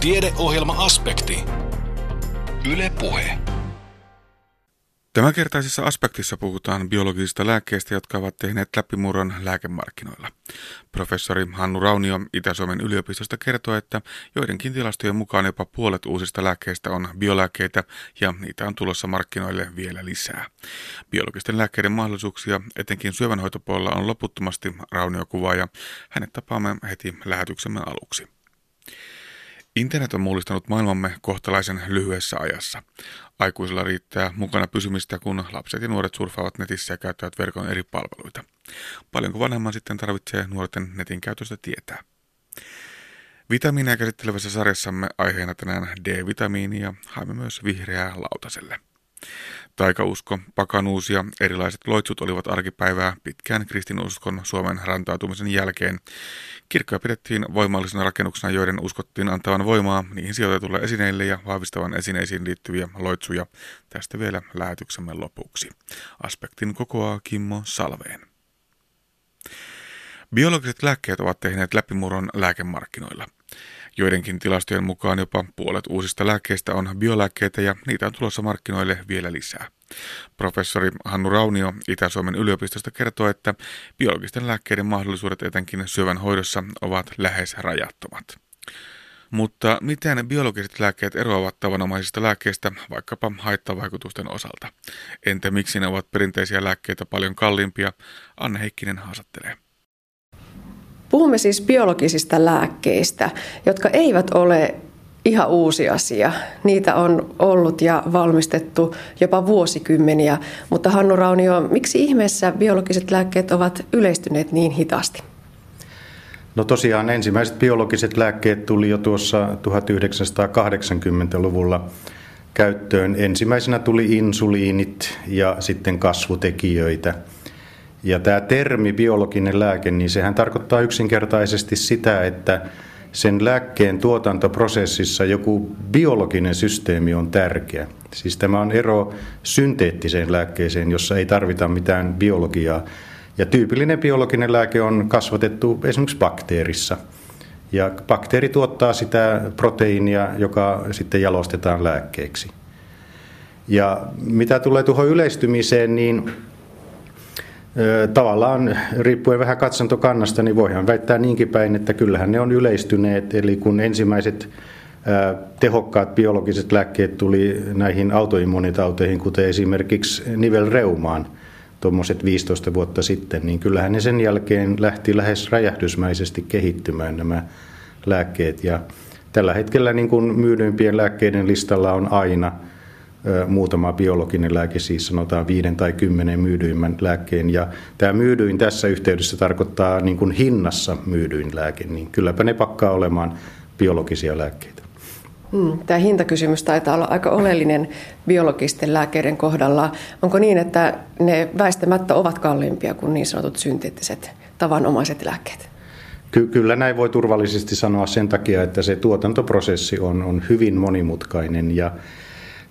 Tiedeohjelma-aspekti. Yle Puhe. Tämänkertaisessa aspektissa puhutaan biologisista lääkkeistä, jotka ovat tehneet läpimurron lääkemarkkinoilla. Professori Hannu Raunio Itä-Suomen yliopistosta kertoo, että joidenkin tilastojen mukaan jopa puolet uusista lääkkeistä on biolääkkeitä ja niitä on tulossa markkinoille vielä lisää. Biologisten lääkkeiden mahdollisuuksia etenkin syövänhoitopuolella on loputtomasti Raunio kuvaa ja hänet tapaamme heti lähetyksemme aluksi. Internet on mullistanut maailmamme kohtalaisen lyhyessä ajassa. Aikuisilla riittää mukana pysymistä, kun lapset ja nuoret surfaavat netissä ja käyttävät verkon eri palveluita. Paljonko vanhemman sitten tarvitsee nuorten netin käytöstä tietää? Vitamiineja käsittelevässä sarjassamme aiheena tänään D-vitamiini ja haemme myös vihreää lautaselle. Taikausko, pakanuus ja erilaiset loitsut olivat arkipäivää pitkään kristinuskon Suomen rantautumisen jälkeen. Kirkkoja pidettiin voimallisena rakennuksena, joiden uskottiin antavan voimaa niihin sijoitetulle esineille ja vahvistavan esineisiin liittyviä loitsuja. Tästä vielä lähetyksemme lopuksi. Aspektin kokoaa Kimmo Salveen. Biologiset lääkkeet ovat tehneet läpimurron lääkemarkkinoilla. Joidenkin tilastojen mukaan jopa puolet uusista lääkkeistä on biolääkkeitä ja niitä on tulossa markkinoille vielä lisää. Professori Hannu Raunio Itä-Suomen yliopistosta kertoo, että biologisten lääkkeiden mahdollisuudet etenkin syövän hoidossa ovat lähes rajattomat. Mutta miten biologiset lääkkeet eroavat tavanomaisista lääkkeistä vaikkapa haittavaikutusten osalta? Entä miksi ne ovat perinteisiä lääkkeitä paljon kalliimpia? Anne Heikkinen haastattelee. Puhumme siis biologisista lääkkeistä, jotka eivät ole ihan uusi asia. Niitä on ollut ja valmistettu jopa vuosikymmeniä. Mutta Hannu Raunio, miksi ihmeessä biologiset lääkkeet ovat yleistyneet niin hitaasti? No tosiaan ensimmäiset biologiset lääkkeet tuli jo tuossa 1980-luvulla käyttöön. Ensimmäisenä tuli insuliinit ja sitten kasvutekijöitä – ja tämä termi biologinen lääke, niin sehän tarkoittaa yksinkertaisesti sitä, että sen lääkkeen tuotantoprosessissa joku biologinen systeemi on tärkeä. Siis tämä on ero synteettiseen lääkkeeseen, jossa ei tarvita mitään biologiaa. Ja tyypillinen biologinen lääke on kasvatettu esimerkiksi bakteerissa. Ja bakteeri tuottaa sitä proteiinia, joka sitten jalostetaan lääkkeeksi. Ja mitä tulee tuohon yleistymiseen, niin tavallaan riippuen vähän katsantokannasta, niin voihan väittää niinkin päin, että kyllähän ne on yleistyneet. Eli kun ensimmäiset tehokkaat biologiset lääkkeet tuli näihin autoimmunitauteihin, kuten esimerkiksi nivelreumaan, tuommoiset 15 vuotta sitten, niin kyllähän ne sen jälkeen lähti lähes räjähdysmäisesti kehittymään nämä lääkkeet. Ja tällä hetkellä niin kuin myydyimpien lääkkeiden listalla on aina – muutama biologinen lääke, siis sanotaan viiden tai kymmenen myydyimmän lääkkeen. Ja tämä myydyin tässä yhteydessä tarkoittaa niin kuin hinnassa myydyin lääke, niin kylläpä ne pakkaa olemaan biologisia lääkkeitä. Hmm, tämä hintakysymys taitaa olla aika oleellinen biologisten lääkkeiden kohdalla. Onko niin, että ne väistämättä ovat kalliimpia kuin niin sanotut synteettiset tavanomaiset lääkkeet? Ky- kyllä näin voi turvallisesti sanoa sen takia, että se tuotantoprosessi on, on hyvin monimutkainen ja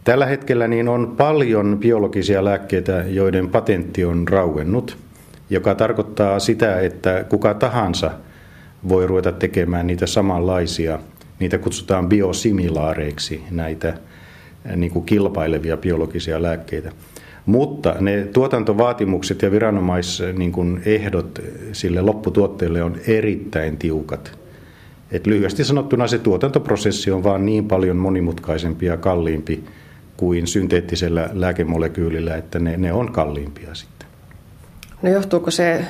Tällä hetkellä niin on paljon biologisia lääkkeitä, joiden patentti on rauennut, joka tarkoittaa sitä, että kuka tahansa voi ruveta tekemään niitä samanlaisia. Niitä kutsutaan biosimilaareiksi, näitä niin kuin kilpailevia biologisia lääkkeitä. Mutta ne tuotantovaatimukset ja viranomaisehdot niin sille lopputuotteelle on erittäin tiukat. Et lyhyesti sanottuna se tuotantoprosessi on vaan niin paljon monimutkaisempi ja kalliimpi kuin synteettisellä lääkemolekyylillä, että ne, ne on kalliimpia sitten. No johtuuko se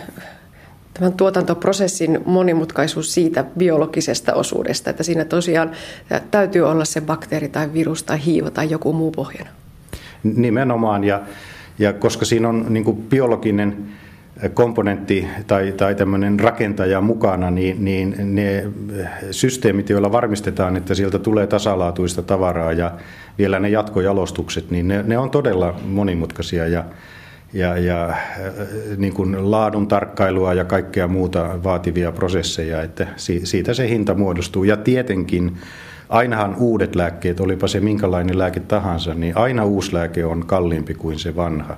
tämän tuotantoprosessin monimutkaisuus siitä biologisesta osuudesta, että siinä tosiaan täytyy olla se bakteeri tai virus tai hiiva tai joku muu pohjana? Nimenomaan, ja, ja koska siinä on niin biologinen komponentti tai, tai tämmöinen rakentaja mukana, niin, niin ne systeemit, joilla varmistetaan, että sieltä tulee tasalaatuista tavaraa ja vielä ne jatkojalostukset, niin ne, ne on todella monimutkaisia ja, ja, ja niin kuin laadun tarkkailua ja kaikkea muuta vaativia prosesseja, että siitä se hinta muodostuu. Ja tietenkin ainahan uudet lääkkeet, olipa se minkälainen lääke tahansa, niin aina uusi lääke on kalliimpi kuin se vanha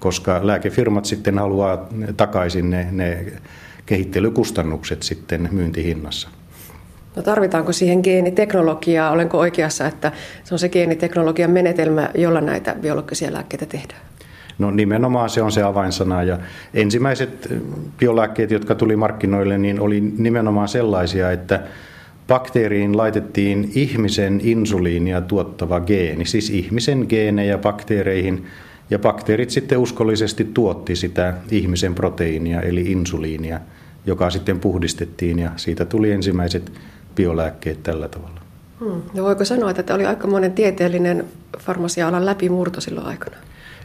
koska lääkefirmat sitten haluaa takaisin ne, ne kehittelykustannukset sitten myyntihinnassa. No tarvitaanko siihen geeniteknologiaa? Olenko oikeassa, että se on se geeniteknologian menetelmä, jolla näitä biologisia lääkkeitä tehdään? No nimenomaan se on se avainsana ja ensimmäiset biolääkkeet, jotka tuli markkinoille, niin oli nimenomaan sellaisia, että bakteeriin laitettiin ihmisen insuliinia tuottava geeni, siis ihmisen geenejä bakteereihin, ja bakteerit sitten uskollisesti tuotti sitä ihmisen proteiinia, eli insuliinia, joka sitten puhdistettiin, ja siitä tuli ensimmäiset biolääkkeet tällä tavalla. Hmm. Ja voiko sanoa, että tämä oli aika monen tieteellinen farmasia-alan läpimurto silloin aikana?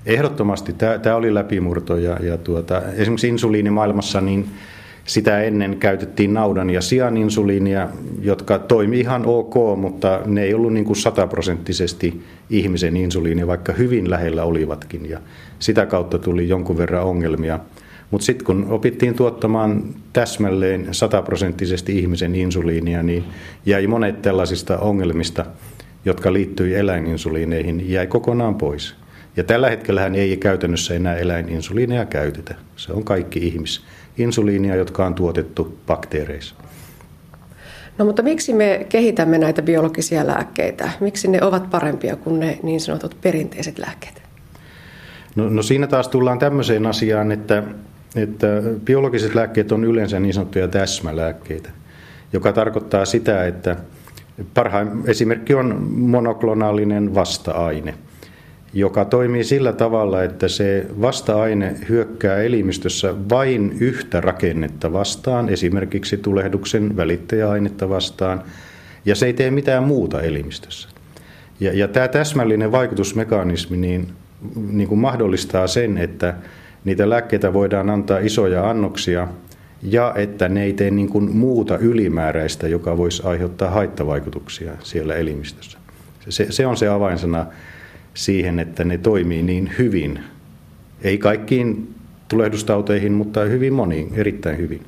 Ehdottomasti tämä, tämä oli läpimurto, ja, ja tuota, esimerkiksi insuliinimaailmassa niin sitä ennen käytettiin naudan ja sian insuliinia, jotka toimi ihan ok, mutta ne ei ollut niin kuin sataprosenttisesti ihmisen insuliini, vaikka hyvin lähellä olivatkin. Ja sitä kautta tuli jonkun verran ongelmia. Mutta sitten kun opittiin tuottamaan täsmälleen sataprosenttisesti ihmisen insuliinia, niin jäi monet tällaisista ongelmista, jotka liittyi eläininsuliineihin, jäi kokonaan pois. Ja tällä hetkellä ei käytännössä enää eläininsuliineja käytetä. Se on kaikki ihmis insuliinia, jotka on tuotettu bakteereissa. No mutta miksi me kehitämme näitä biologisia lääkkeitä? Miksi ne ovat parempia kuin ne niin sanotut perinteiset lääkkeet? No, no siinä taas tullaan tämmöiseen asiaan, että, että biologiset lääkkeet on yleensä niin sanottuja täsmälääkkeitä, joka tarkoittaa sitä, että parhain esimerkki on monoklonaalinen vasta-aine – joka toimii sillä tavalla, että se vasta-aine hyökkää elimistössä vain yhtä rakennetta vastaan, esimerkiksi tulehduksen välittäjäainetta vastaan, ja se ei tee mitään muuta elimistössä. Ja, ja tämä täsmällinen vaikutusmekanismi niin, niin kuin mahdollistaa sen, että niitä lääkkeitä voidaan antaa isoja annoksia ja että ne ei tee niin kuin muuta ylimääräistä, joka voisi aiheuttaa haittavaikutuksia siellä elimistössä. Se, se on se avainsana siihen, että ne toimii niin hyvin. Ei kaikkiin tulehdustauteihin, mutta hyvin moniin, erittäin hyvin.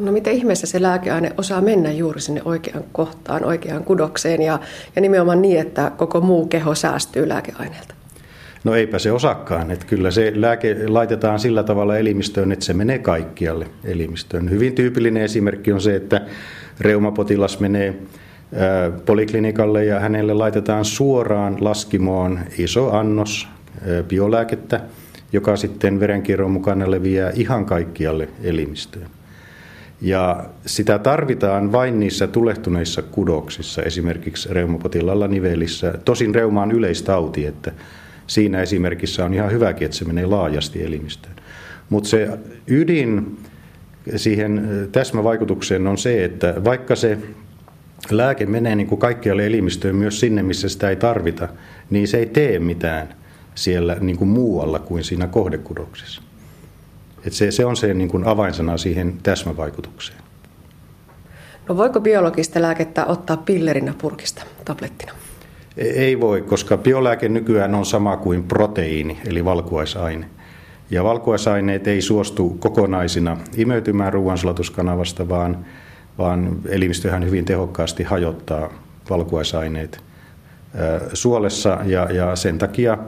No miten ihmeessä se lääkeaine osaa mennä juuri sinne oikeaan kohtaan, oikeaan kudokseen ja, ja nimenomaan niin, että koko muu keho säästyy lääkeaineelta? No eipä se osakaan. Että kyllä se lääke laitetaan sillä tavalla elimistöön, että se menee kaikkialle elimistöön. Hyvin tyypillinen esimerkki on se, että reumapotilas menee poliklinikalle ja hänelle laitetaan suoraan laskimoon iso annos biolääkettä, joka sitten verenkierron mukana leviää ihan kaikkialle elimistöön. Ja sitä tarvitaan vain niissä tulehtuneissa kudoksissa, esimerkiksi reumapotilalla nivelissä. Tosin reuma on yleistauti, että siinä esimerkissä on ihan hyväkin, että se menee laajasti elimistöön. Mutta se ydin siihen täsmävaikutukseen on se, että vaikka se lääke menee niin kuin kaikkialle elimistöön myös sinne, missä sitä ei tarvita, niin se ei tee mitään siellä niin kuin muualla kuin siinä kohdekudoksessa. Et se, se on se niin kuin avainsana siihen täsmävaikutukseen. No voiko biologista lääkettä ottaa pillerinä purkista, tablettina? Ei voi, koska biolääke nykyään on sama kuin proteiini, eli valkuaisaine. Ja valkuaisaineet ei suostu kokonaisina imeytymään ruoansulatuskanavasta, vaan vaan elimistöhän hyvin tehokkaasti hajottaa valkuaisaineet suolessa ja, ja sen takia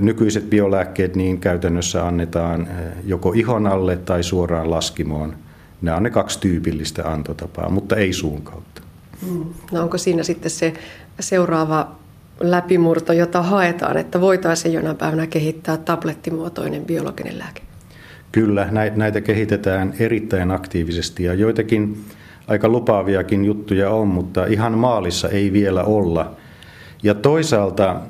nykyiset biolääkkeet niin käytännössä annetaan joko ihon alle tai suoraan laskimoon. Nämä on ne kaksi tyypillistä antotapaa, mutta ei suun kautta. Mm. No onko siinä sitten se seuraava läpimurto, jota haetaan, että voitaisiin jonain päivänä kehittää tablettimuotoinen biologinen lääke? Kyllä, näitä kehitetään erittäin aktiivisesti ja joitakin aika lupaaviakin juttuja on, mutta ihan maalissa ei vielä olla. Ja toisaalta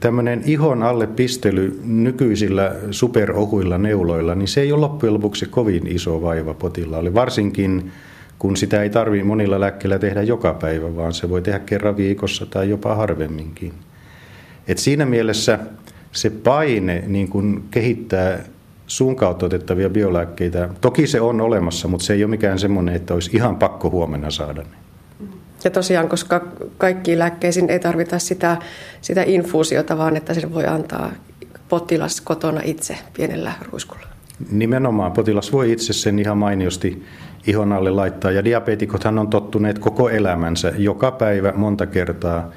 tämmöinen ihon alle pistely nykyisillä superohuilla neuloilla, niin se ei ole loppujen lopuksi kovin iso vaiva potilaalle, varsinkin kun sitä ei tarvitse monilla lääkkeillä tehdä joka päivä, vaan se voi tehdä kerran viikossa tai jopa harvemminkin. Et siinä mielessä se paine niin kun kehittää suun kautta otettavia biolääkkeitä. Toki se on olemassa, mutta se ei ole mikään semmoinen, että olisi ihan pakko huomenna saada ne. Ja tosiaan, koska kaikkiin lääkkeisiin ei tarvita sitä, sitä infuusiota, vaan että se voi antaa potilas kotona itse pienellä ruiskulla. Nimenomaan potilas voi itse sen ihan mainiosti ihon alle laittaa. Ja diabeetikothan on tottuneet koko elämänsä joka päivä monta kertaa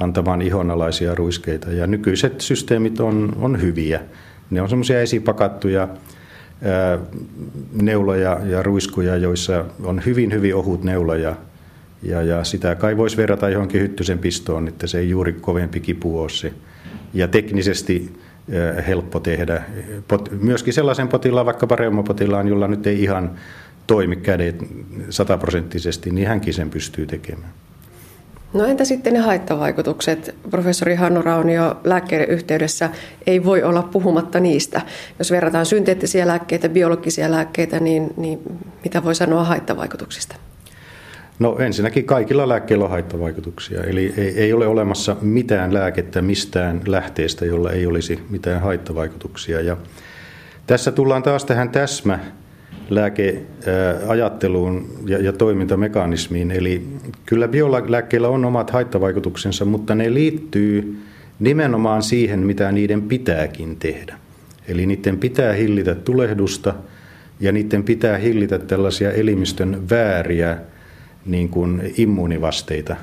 antamaan ihonalaisia ruiskeita. Ja nykyiset systeemit on, on hyviä. Ne on semmoisia esipakattuja neuloja ja ruiskuja, joissa on hyvin, hyvin ohut neula ja Ja, sitä kai voisi verrata johonkin hyttysen pistoon, että se ei juuri kovempi kipu ole se. Ja teknisesti helppo tehdä. Myöskin sellaisen potilaan, vaikkapa reumapotilaan, jolla nyt ei ihan toimi kädet sataprosenttisesti, niin hänkin sen pystyy tekemään. No entä sitten ne haittavaikutukset? Professori Hannu Raunio, lääkkeiden yhteydessä ei voi olla puhumatta niistä. Jos verrataan synteettisiä lääkkeitä, biologisia lääkkeitä, niin, niin mitä voi sanoa haittavaikutuksista? No ensinnäkin kaikilla lääkkeillä on haittavaikutuksia. Eli ei, ei ole olemassa mitään lääkettä mistään lähteestä, jolla ei olisi mitään haittavaikutuksia. Ja tässä tullaan taas tähän täsmä lääkeajatteluun ja, ja toimintamekanismiin. Eli kyllä biolääkkeillä on omat haittavaikutuksensa, mutta ne liittyy nimenomaan siihen, mitä niiden pitääkin tehdä. Eli niiden pitää hillitä tulehdusta ja niiden pitää hillitä tällaisia elimistön vääriä niin kuin immuunivasteita.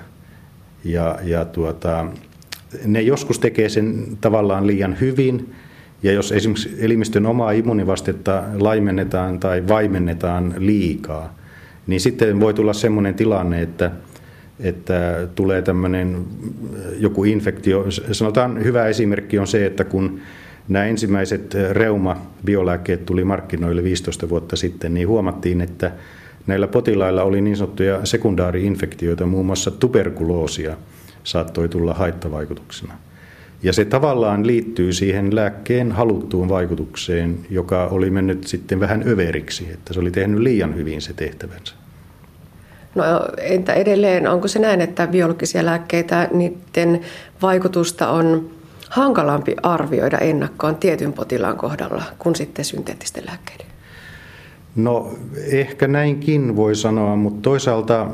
Ja, ja tuota, ne joskus tekee sen tavallaan liian hyvin, ja jos esimerkiksi elimistön omaa immuunivastetta laimennetaan tai vaimennetaan liikaa, niin sitten voi tulla sellainen tilanne, että, että tulee tämmöinen joku infektio. Sanotaan hyvä esimerkki on se, että kun nämä ensimmäiset reuma-biolääkkeet tuli markkinoille 15 vuotta sitten, niin huomattiin, että näillä potilailla oli niin sanottuja sekundaari-infektioita, muun muassa tuberkuloosia saattoi tulla haittavaikutuksena. Ja se tavallaan liittyy siihen lääkkeen haluttuun vaikutukseen, joka oli mennyt sitten vähän överiksi, että se oli tehnyt liian hyvin se tehtävänsä. No entä edelleen, onko se näin, että biologisia lääkkeitä, niiden vaikutusta on hankalampi arvioida ennakkoon tietyn potilaan kohdalla kuin sitten synteettisten lääkkeiden? No ehkä näinkin voi sanoa, mutta toisaalta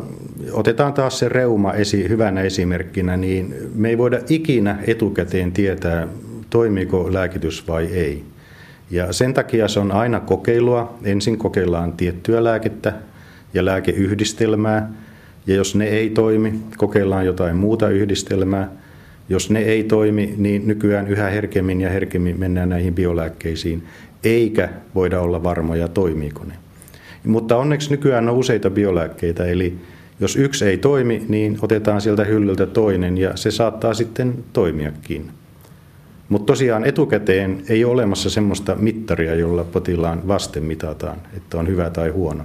otetaan taas se reuma esi, hyvänä esimerkkinä, niin me ei voida ikinä etukäteen tietää, toimiiko lääkitys vai ei. Ja sen takia se on aina kokeilua. Ensin kokeillaan tiettyä lääkettä ja lääkeyhdistelmää, ja jos ne ei toimi, kokeillaan jotain muuta yhdistelmää. Jos ne ei toimi, niin nykyään yhä herkemmin ja herkemmin mennään näihin biolääkkeisiin eikä voida olla varmoja, toimiiko ne. Mutta onneksi nykyään on useita biolääkkeitä, eli jos yksi ei toimi, niin otetaan sieltä hyllyltä toinen ja se saattaa sitten toimiakin. Mutta tosiaan etukäteen ei ole olemassa semmoista mittaria, jolla potilaan vaste mitataan, että on hyvä tai huono.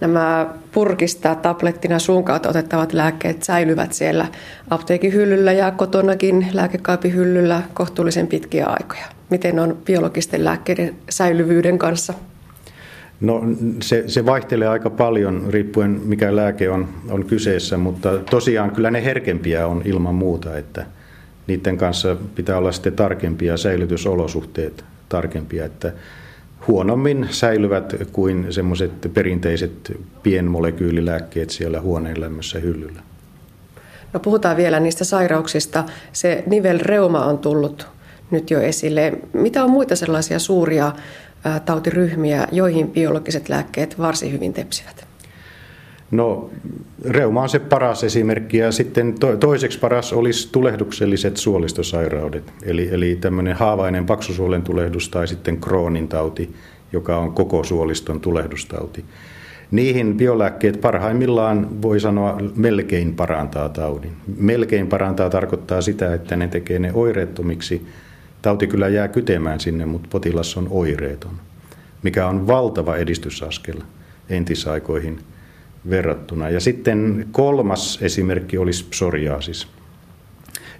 Nämä purkista tablettina suun kautta otettavat lääkkeet säilyvät siellä apteekin hyllyllä ja kotonakin lääkekaapin hyllyllä kohtuullisen pitkiä aikoja. Miten on biologisten lääkkeiden säilyvyyden kanssa? No se, se vaihtelee aika paljon riippuen mikä lääke on, on kyseessä, mutta tosiaan kyllä ne herkempiä on ilman muuta, että niiden kanssa pitää olla sitten tarkempia säilytysolosuhteet tarkempia, että huonommin säilyvät kuin semmoiset perinteiset pienmolekyylilääkkeet siellä huoneen lämmössä hyllyllä. No puhutaan vielä niistä sairauksista. Se nivelreuma on tullut nyt jo esille. Mitä on muita sellaisia suuria tautiryhmiä, joihin biologiset lääkkeet varsin hyvin tepsivät? No, reuma on se paras esimerkki ja sitten toiseksi paras olisi tulehdukselliset suolistosairaudet, eli, eli tämmöinen haavainen paksusuolen tulehdus tai sitten Crohnin tauti, joka on koko suoliston tulehdustauti. Niihin biolääkkeet parhaimmillaan voi sanoa melkein parantaa taudin. Melkein parantaa tarkoittaa sitä, että ne tekee ne oireettomiksi. Tauti kyllä jää kytemään sinne, mutta potilas on oireeton, mikä on valtava edistysaskel entisaikoihin – verrattuna. Ja sitten kolmas esimerkki olisi psoriaasis.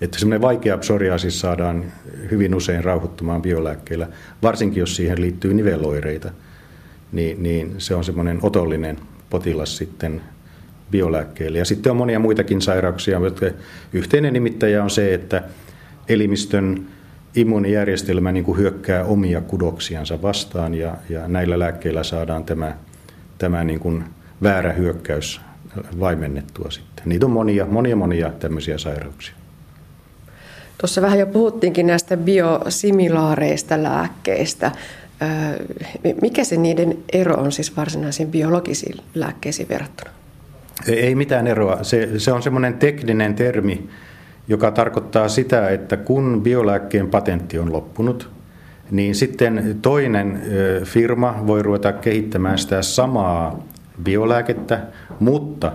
Että semmoinen vaikea psoriaasis saadaan hyvin usein rauhoittumaan biolääkkeillä, varsinkin jos siihen liittyy niveloireita, niin, niin se on semmoinen otollinen potilas sitten biolääkkeille. Ja sitten on monia muitakin sairauksia, mutta yhteinen nimittäjä on se, että elimistön immuunijärjestelmä niin kuin hyökkää omia kudoksiansa vastaan ja, ja näillä lääkkeillä saadaan tämä, tämä niin kuin väärä hyökkäys vaimennettua sitten. Niitä on monia, monia, monia tämmöisiä sairauksia. Tuossa vähän jo puhuttiinkin näistä biosimilaareista lääkkeistä. Mikä se niiden ero on siis varsinaisiin biologisiin lääkkeisiin verrattuna? Ei mitään eroa. Se, se on semmoinen tekninen termi, joka tarkoittaa sitä, että kun biolääkkeen patentti on loppunut, niin sitten toinen firma voi ruveta kehittämään sitä samaa biolääkettä, mutta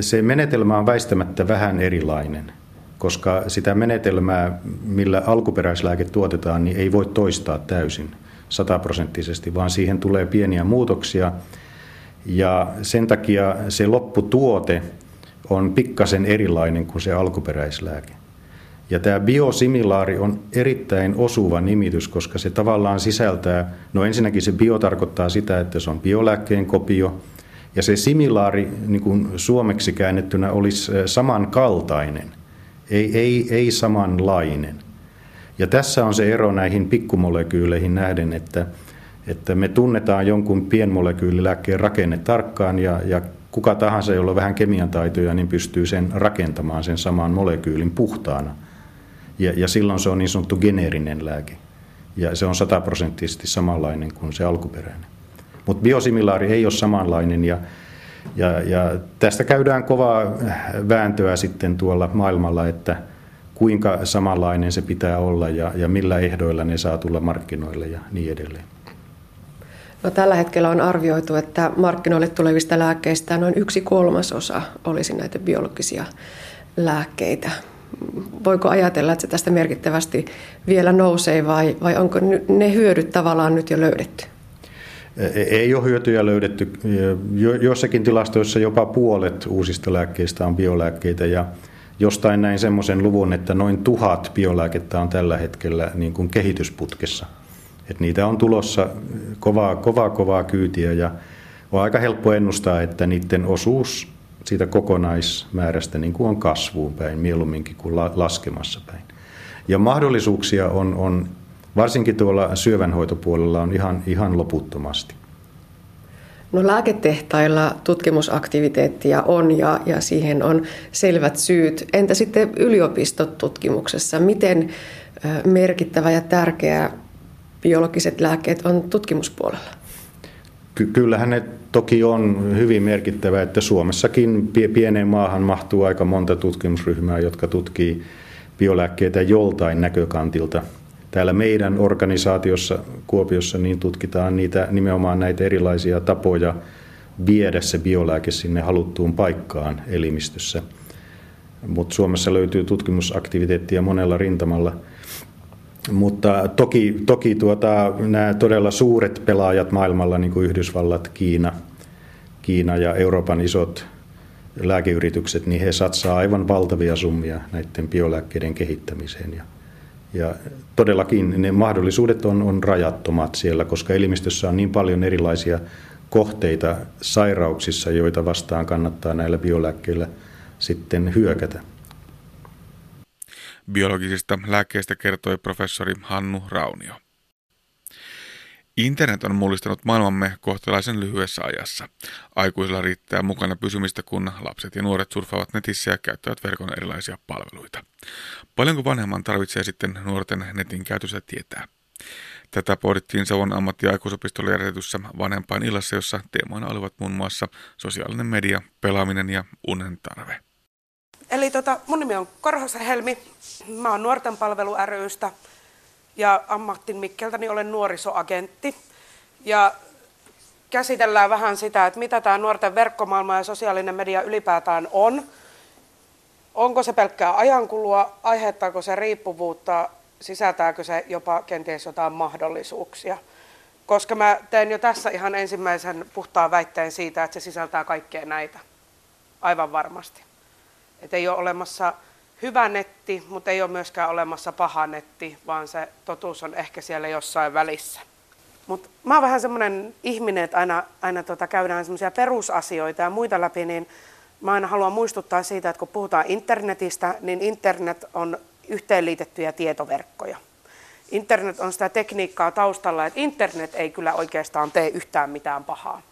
Se menetelmä on väistämättä vähän erilainen, koska sitä menetelmää, millä alkuperäislääke tuotetaan, niin ei voi toistaa täysin sataprosenttisesti, vaan siihen tulee pieniä muutoksia. Ja sen takia se lopputuote on pikkasen erilainen kuin se alkuperäislääke. Ja tämä biosimilaari on erittäin osuva nimitys, koska se tavallaan sisältää, no ensinnäkin se bio tarkoittaa sitä, että se on biolääkkeen kopio, ja se similaari niin kuin suomeksi käännettynä olisi samankaltainen, ei, ei, ei samanlainen. Ja tässä on se ero näihin pikkumolekyyleihin nähden, että, että me tunnetaan jonkun pienmolekyylilääkkeen rakenne tarkkaan ja, ja kuka tahansa, jolla on vähän kemian taitoja, niin pystyy sen rakentamaan sen saman molekyylin puhtaana. Ja, ja silloin se on niin sanottu geneerinen lääke. Ja se on sataprosenttisesti samanlainen kuin se alkuperäinen. Mutta biosimilaari ei ole samanlainen ja, ja, ja tästä käydään kovaa vääntöä sitten tuolla maailmalla, että kuinka samanlainen se pitää olla ja, ja millä ehdoilla ne saa tulla markkinoille ja niin edelleen. No, tällä hetkellä on arvioitu, että markkinoille tulevista lääkkeistä noin yksi kolmasosa olisi näitä biologisia lääkkeitä. Voiko ajatella, että se tästä merkittävästi vielä nousee vai, vai onko ne hyödyt tavallaan nyt jo löydetty? Ei ole hyötyjä löydetty. Jossakin tilastoissa jopa puolet uusista lääkkeistä on biolääkkeitä ja jostain näin semmoisen luvun, että noin tuhat biolääkettä on tällä hetkellä niin kuin kehitysputkessa. Et niitä on tulossa kovaa, kovaa, kovaa kyytiä ja on aika helppo ennustaa, että niiden osuus siitä kokonaismäärästä niin kuin on kasvuun päin mieluumminkin kuin laskemassa päin. Ja mahdollisuuksia on, on varsinkin tuolla syövänhoitopuolella on ihan, ihan loputtomasti. No lääketehtailla tutkimusaktiviteettia on ja, ja siihen on selvät syyt. Entä sitten yliopistotutkimuksessa? Miten merkittävä ja tärkeä biologiset lääkkeet on tutkimuspuolella? Ky- kyllähän ne toki on hyvin merkittävä, että Suomessakin pieneen maahan mahtuu aika monta tutkimusryhmää, jotka tutkii biolääkkeitä joltain näkökantilta. Täällä meidän organisaatiossa Kuopiossa niin tutkitaan niitä, nimenomaan näitä erilaisia tapoja viedä se biolääke sinne haluttuun paikkaan elimistössä. Mutta Suomessa löytyy tutkimusaktiviteettia monella rintamalla – mutta toki, toki tuota, nämä todella suuret pelaajat maailmalla, niin kuin Yhdysvallat, Kiina, Kiina ja Euroopan isot lääkeyritykset, niin he satsaa aivan valtavia summia näiden biolääkkeiden kehittämiseen. Ja, ja todellakin ne mahdollisuudet on, on rajattomat siellä, koska elimistössä on niin paljon erilaisia kohteita sairauksissa, joita vastaan kannattaa näillä biolääkkeillä sitten hyökätä. Biologisista lääkkeistä kertoi professori Hannu Raunio. Internet on mullistanut maailmamme kohtalaisen lyhyessä ajassa. Aikuisilla riittää mukana pysymistä, kun lapset ja nuoret surfaavat netissä ja käyttävät verkon erilaisia palveluita. Paljonko vanhemman tarvitsee sitten nuorten netin käytöstä tietää? Tätä pohdittiin Savon ammatti- ja aikuisopistolla järjestetyssä vanhempain illassa, jossa teemoina olivat muun muassa sosiaalinen media, pelaaminen ja unen tarve. Eli tota, mun nimi on Korhosen Helmi. Mä oon Nuorten palvelu rystä ja ammattin Mikkeltäni olen nuorisoagentti. Ja käsitellään vähän sitä, että mitä tämä nuorten verkkomaailma ja sosiaalinen media ylipäätään on. Onko se pelkkää ajankulua, aiheuttaako se riippuvuutta, sisältääkö se jopa kenties jotain mahdollisuuksia. Koska mä teen jo tässä ihan ensimmäisen puhtaan väitteen siitä, että se sisältää kaikkea näitä. Aivan varmasti. Että ei ole olemassa hyvä netti, mutta ei ole myöskään olemassa paha netti, vaan se totuus on ehkä siellä jossain välissä. Mutta mä oon vähän semmoinen ihminen, että aina, aina tota käydään semmoisia perusasioita ja muita läpi, niin mä aina haluan muistuttaa siitä, että kun puhutaan internetistä, niin internet on yhteenliitettyjä tietoverkkoja. Internet on sitä tekniikkaa taustalla, että internet ei kyllä oikeastaan tee yhtään mitään pahaa.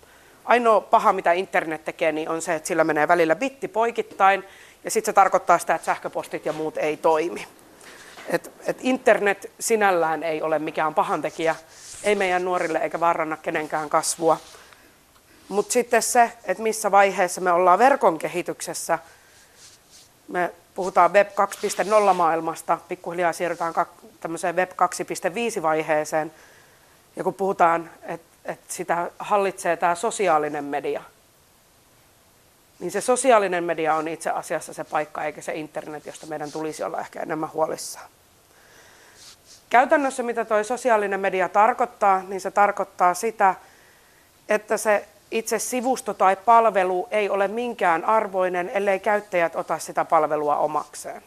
Ainoa paha, mitä internet tekee, niin on se, että sillä menee välillä bitti poikittain, ja sitten se tarkoittaa sitä, että sähköpostit ja muut ei toimi. Et, et internet sinällään ei ole mikään pahantekijä, ei meidän nuorille eikä vaaranna kenenkään kasvua. Mutta sitten se, että missä vaiheessa me ollaan verkon kehityksessä, me puhutaan Web 2.0 maailmasta, pikkuhiljaa siirrytään tämmöiseen Web 2.5 vaiheeseen. Ja kun puhutaan, että et sitä hallitsee tämä sosiaalinen media – niin se sosiaalinen media on itse asiassa se paikka eikä se internet, josta meidän tulisi olla ehkä enemmän huolissaan. Käytännössä mitä tuo sosiaalinen media tarkoittaa, niin se tarkoittaa sitä, että se itse sivusto tai palvelu ei ole minkään arvoinen, ellei käyttäjät ota sitä palvelua omakseen.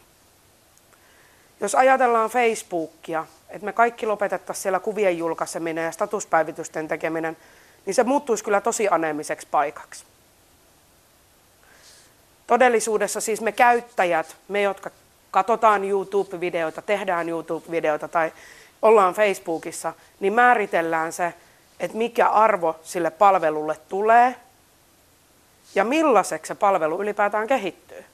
Jos ajatellaan Facebookia, että me kaikki lopetettaisiin siellä kuvien julkaiseminen ja statuspäivitysten tekeminen, niin se muuttuisi kyllä tosi aneemiseksi paikaksi. Todellisuudessa siis me käyttäjät, me jotka katsotaan YouTube-videoita, tehdään YouTube-videoita tai ollaan Facebookissa, niin määritellään se, että mikä arvo sille palvelulle tulee ja millaiseksi se palvelu ylipäätään kehittyy.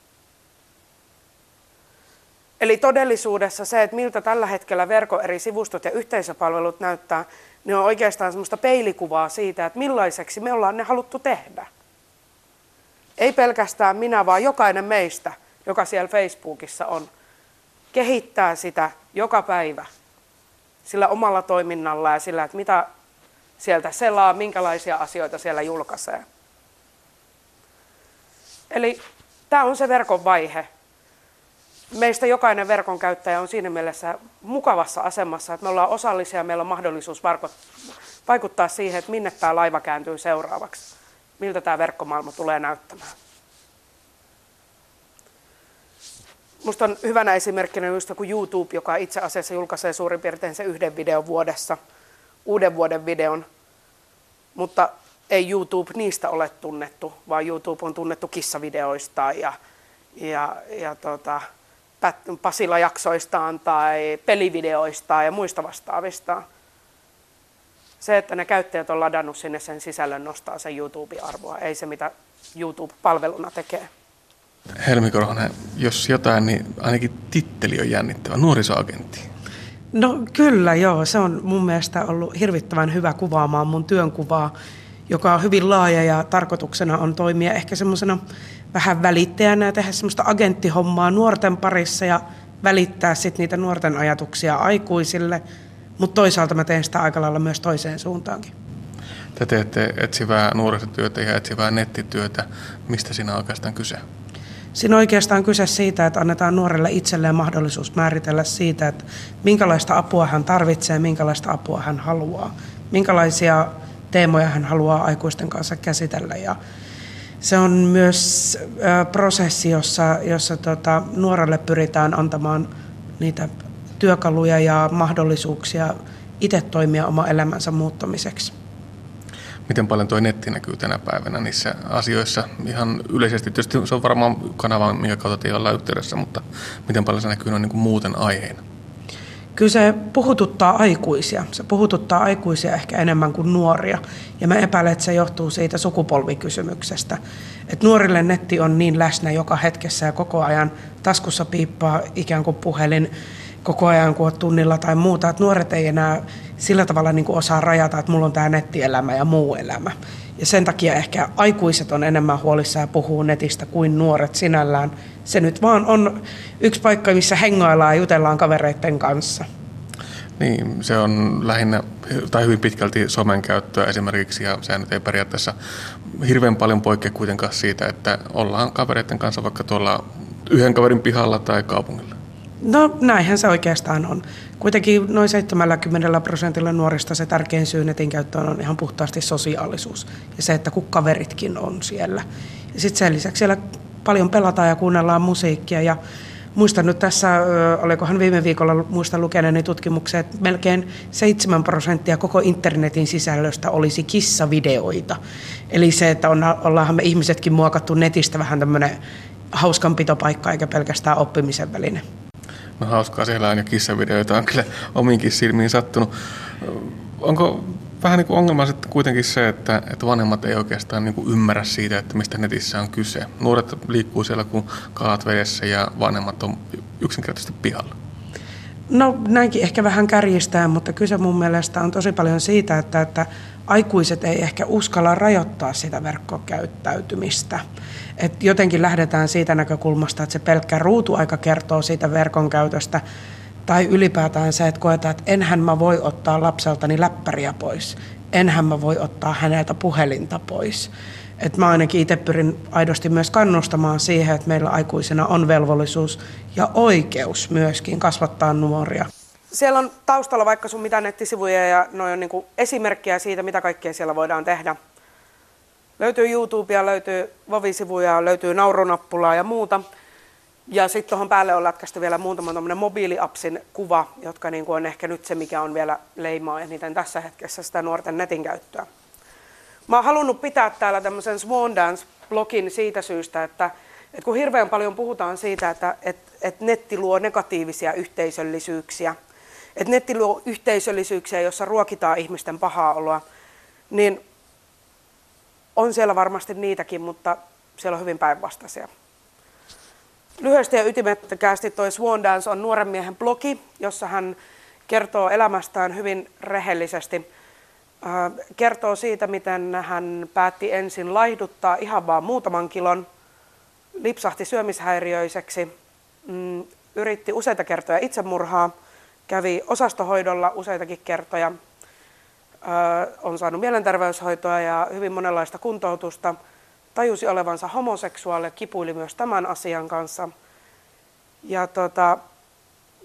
Eli todellisuudessa se, että miltä tällä hetkellä verkon eri sivustot ja yhteisöpalvelut näyttää, niin on oikeastaan semmoista peilikuvaa siitä, että millaiseksi me ollaan ne haluttu tehdä. Ei pelkästään minä, vaan jokainen meistä, joka siellä Facebookissa on, kehittää sitä joka päivä sillä omalla toiminnalla ja sillä, että mitä sieltä selaa, minkälaisia asioita siellä julkaisee. Eli tämä on se verkon vaihe. Meistä jokainen verkon käyttäjä on siinä mielessä mukavassa asemassa, että me ollaan osallisia ja meillä on mahdollisuus vaikuttaa siihen, että minne tämä laiva kääntyy seuraavaksi, miltä tämä verkkomaailma tulee näyttämään. Musta on hyvänä esimerkkinä just kuin YouTube, joka itse asiassa julkaisee suurin piirtein se yhden videon vuodessa, uuden vuoden videon, mutta ei YouTube niistä ole tunnettu, vaan YouTube on tunnettu kissavideoista ja, ja, ja tota, Pasila-jaksoistaan tai pelivideoistaan ja muista vastaavista. Se, että ne käyttäjät on ladannut sinne sen sisällön, nostaa sen YouTube-arvoa, ei se mitä YouTube palveluna tekee. Helmi Korhonen, jos jotain, niin ainakin titteli on jännittävä, nuorisoagentti. No kyllä joo, se on mun mielestä ollut hirvittävän hyvä kuvaamaan mun työnkuvaa, joka on hyvin laaja ja tarkoituksena on toimia ehkä semmoisena vähän välittäjänä ja tehdä semmoista agenttihommaa nuorten parissa ja välittää sitten niitä nuorten ajatuksia aikuisille, mutta toisaalta mä teen sitä aika lailla myös toiseen suuntaankin. Te teette etsivää nuorisotyötä ja etsivää nettityötä. Mistä siinä on oikeastaan kyse? Siinä on oikeastaan kyse siitä, että annetaan nuorelle itselleen mahdollisuus määritellä siitä, että minkälaista apua hän tarvitsee, minkälaista apua hän haluaa, minkälaisia teemoja hän haluaa aikuisten kanssa käsitellä. Ja se on myös prosessi, jossa, jossa tota, nuorelle pyritään antamaan niitä työkaluja ja mahdollisuuksia itse toimia oma elämänsä muuttamiseksi miten paljon tuo netti näkyy tänä päivänä niissä asioissa. Ihan yleisesti tietysti se on varmaan kanava, minkä kautta te ollaan yhteydessä, mutta miten paljon se näkyy noin niin kuin muuten aiheena? Kyllä se puhututtaa aikuisia. Se puhututtaa aikuisia ehkä enemmän kuin nuoria. Ja mä epäilen, että se johtuu siitä sukupolvikysymyksestä. Että nuorille netti on niin läsnä joka hetkessä ja koko ajan taskussa piippaa ikään kuin puhelin koko ajan, kun olet tunnilla tai muuta. Että nuoret ei enää sillä tavalla niin kuin osaa rajata, että mulla on tämä nettielämä ja muu elämä. Ja sen takia ehkä aikuiset on enemmän huolissaan ja puhuu netistä kuin nuoret sinällään. Se nyt vaan on yksi paikka, missä hengaillaan ja jutellaan kavereiden kanssa. Niin, se on lähinnä tai hyvin pitkälti somen käyttöä esimerkiksi ja se nyt ei periaatteessa hirveän paljon poikkea kuitenkaan siitä, että ollaan kavereiden kanssa vaikka tuolla yhden kaverin pihalla tai kaupungilla. No näinhän se oikeastaan on. Kuitenkin noin 70 prosentilla nuorista se tärkein syy netin käyttöön on ihan puhtaasti sosiaalisuus ja se, että kun kaveritkin on siellä. Ja sitten sen lisäksi siellä paljon pelataan ja kuunnellaan musiikkia ja Muistan nyt tässä, olikohan viime viikolla muista lukeneeni tutkimuksia, että melkein 7 prosenttia koko internetin sisällöstä olisi kissavideoita. Eli se, että on, ollaanhan me ihmisetkin muokattu netistä vähän tämmöinen hauskanpitopaikka eikä pelkästään oppimisen väline. No hauskaa siellä on ja kissavideoita on kyllä omiinkin silmiin sattunut. Onko vähän niin kuin ongelma sitten kuitenkin se, että, että vanhemmat ei oikeastaan niin kuin ymmärrä siitä, että mistä netissä on kyse. Nuoret liikkuu siellä kuin kalat vedessä ja vanhemmat on yksinkertaisesti pihalla. No näinkin ehkä vähän kärjistää, mutta kyse mun mielestä on tosi paljon siitä, että, että aikuiset ei ehkä uskalla rajoittaa sitä verkkokäyttäytymistä. Et jotenkin lähdetään siitä näkökulmasta, että se pelkkä ruutuaika kertoo siitä verkon käytöstä, tai ylipäätään se, että koetaan, että enhän mä voi ottaa lapseltani läppäriä pois, enhän mä voi ottaa häneltä puhelinta pois. Että mä ainakin itse pyrin aidosti myös kannustamaan siihen, että meillä aikuisena on velvollisuus ja oikeus myöskin kasvattaa nuoria. Siellä on taustalla vaikka sun mitä nettisivuja ja noin on niin esimerkkejä siitä, mitä kaikkea siellä voidaan tehdä. Löytyy YouTubea, löytyy Vovi-sivuja, löytyy naurunappulaa ja muuta. Ja sitten tuohon päälle on lätkästy vielä muutama mobiiliapsin kuva, jotka niin kuin on ehkä nyt se, mikä on vielä leimaa eniten tässä hetkessä sitä nuorten netin käyttöä. Mä oon halunnut pitää täällä tämmöisen Swan Dance-blogin siitä syystä, että, että kun hirveän paljon puhutaan siitä, että, että, että netti luo negatiivisia yhteisöllisyyksiä, että netti luo yhteisöllisyyksiä, jossa ruokitaan ihmisten pahaa oloa, niin on siellä varmasti niitäkin, mutta siellä on hyvin päinvastaisia. Lyhyesti ja ytimekkäästi toi Swan Dance on nuoren miehen blogi, jossa hän kertoo elämästään hyvin rehellisesti. Kertoo siitä, miten hän päätti ensin laihduttaa ihan vaan muutaman kilon, lipsahti syömishäiriöiseksi, mm, yritti useita kertoja itsemurhaa, kävi osastohoidolla useitakin kertoja, on saanut mielenterveyshoitoa ja hyvin monenlaista kuntoutusta – tajusi olevansa homoseksuaali ja kipuili myös tämän asian kanssa. Ja tota,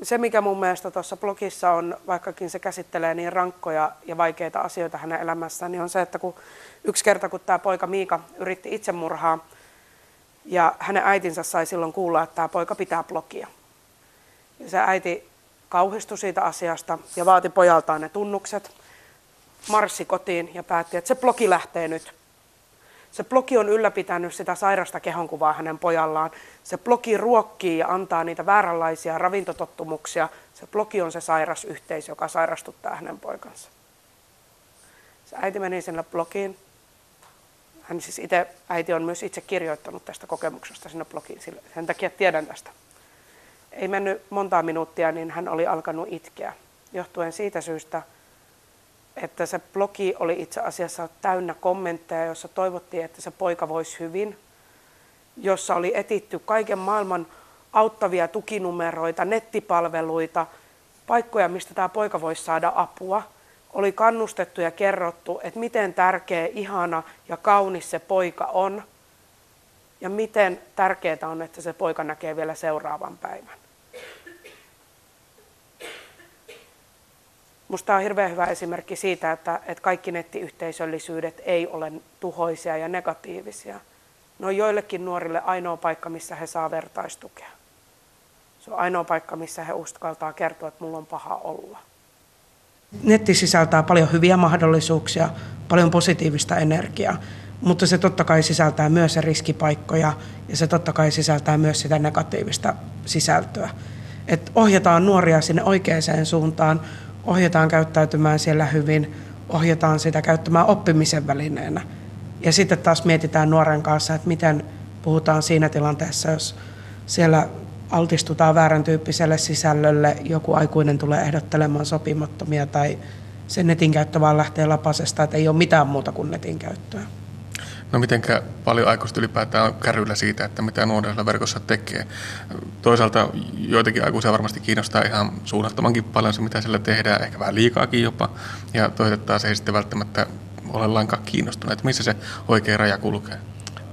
se, mikä mun mielestä tuossa blogissa on, vaikkakin se käsittelee niin rankkoja ja vaikeita asioita hänen elämässään, niin on se, että kun yksi kerta, kun tämä poika Miika yritti itsemurhaa, ja hänen äitinsä sai silloin kuulla, että tämä poika pitää blogia. Ja se äiti kauhistui siitä asiasta ja vaati pojaltaan ne tunnukset, marssi kotiin ja päätti, että se blogi lähtee nyt. Se blogi on ylläpitänyt sitä sairasta kehonkuvaa hänen pojallaan. Se blogi ruokkii ja antaa niitä vääränlaisia ravintotottumuksia. Se blogi on se sairas yhteisö, joka sairastuttaa hänen poikansa. Se äiti meni sinne blogiin. Hän siis itse, äiti on myös itse kirjoittanut tästä kokemuksesta sinne blogiin, sen takia tiedän tästä. Ei mennyt montaa minuuttia, niin hän oli alkanut itkeä, johtuen siitä syystä, että se blogi oli itse asiassa täynnä kommentteja, jossa toivottiin, että se poika voisi hyvin, jossa oli etitty kaiken maailman auttavia tukinumeroita, nettipalveluita, paikkoja, mistä tämä poika voisi saada apua. Oli kannustettu ja kerrottu, että miten tärkeä, ihana ja kaunis se poika on ja miten tärkeää on, että se poika näkee vielä seuraavan päivän. Minusta on hirveän hyvä esimerkki siitä, että, että kaikki nettiyhteisöllisyydet ei ole tuhoisia ja negatiivisia. Ne on joillekin nuorille ainoa paikka, missä he saa vertaistukea. Se on ainoa paikka, missä he uskaltaa kertoa, että mulla on paha olla. Netti sisältää paljon hyviä mahdollisuuksia, paljon positiivista energiaa, mutta se totta kai sisältää myös riskipaikkoja ja se totta kai sisältää myös sitä negatiivista sisältöä. Et ohjataan nuoria sinne oikeaan suuntaan, ohjataan käyttäytymään siellä hyvin, ohjataan sitä käyttämään oppimisen välineenä. Ja sitten taas mietitään nuoren kanssa, että miten puhutaan siinä tilanteessa, jos siellä altistutaan väärän tyyppiselle sisällölle, joku aikuinen tulee ehdottelemaan sopimattomia tai sen netin käyttö vaan lähtee lapasesta, että ei ole mitään muuta kuin netin käyttöä. No mitenkä paljon aikuiset ylipäätään on kärryillä siitä, että mitä nuorilla verkossa tekee. Toisaalta joitakin aikuisia varmasti kiinnostaa ihan suunnattomankin paljon se, mitä siellä tehdään, ehkä vähän liikaakin jopa. Ja toiset taas ei sitten välttämättä ole lainkaan kiinnostuneet. Missä se oikea raja kulkee?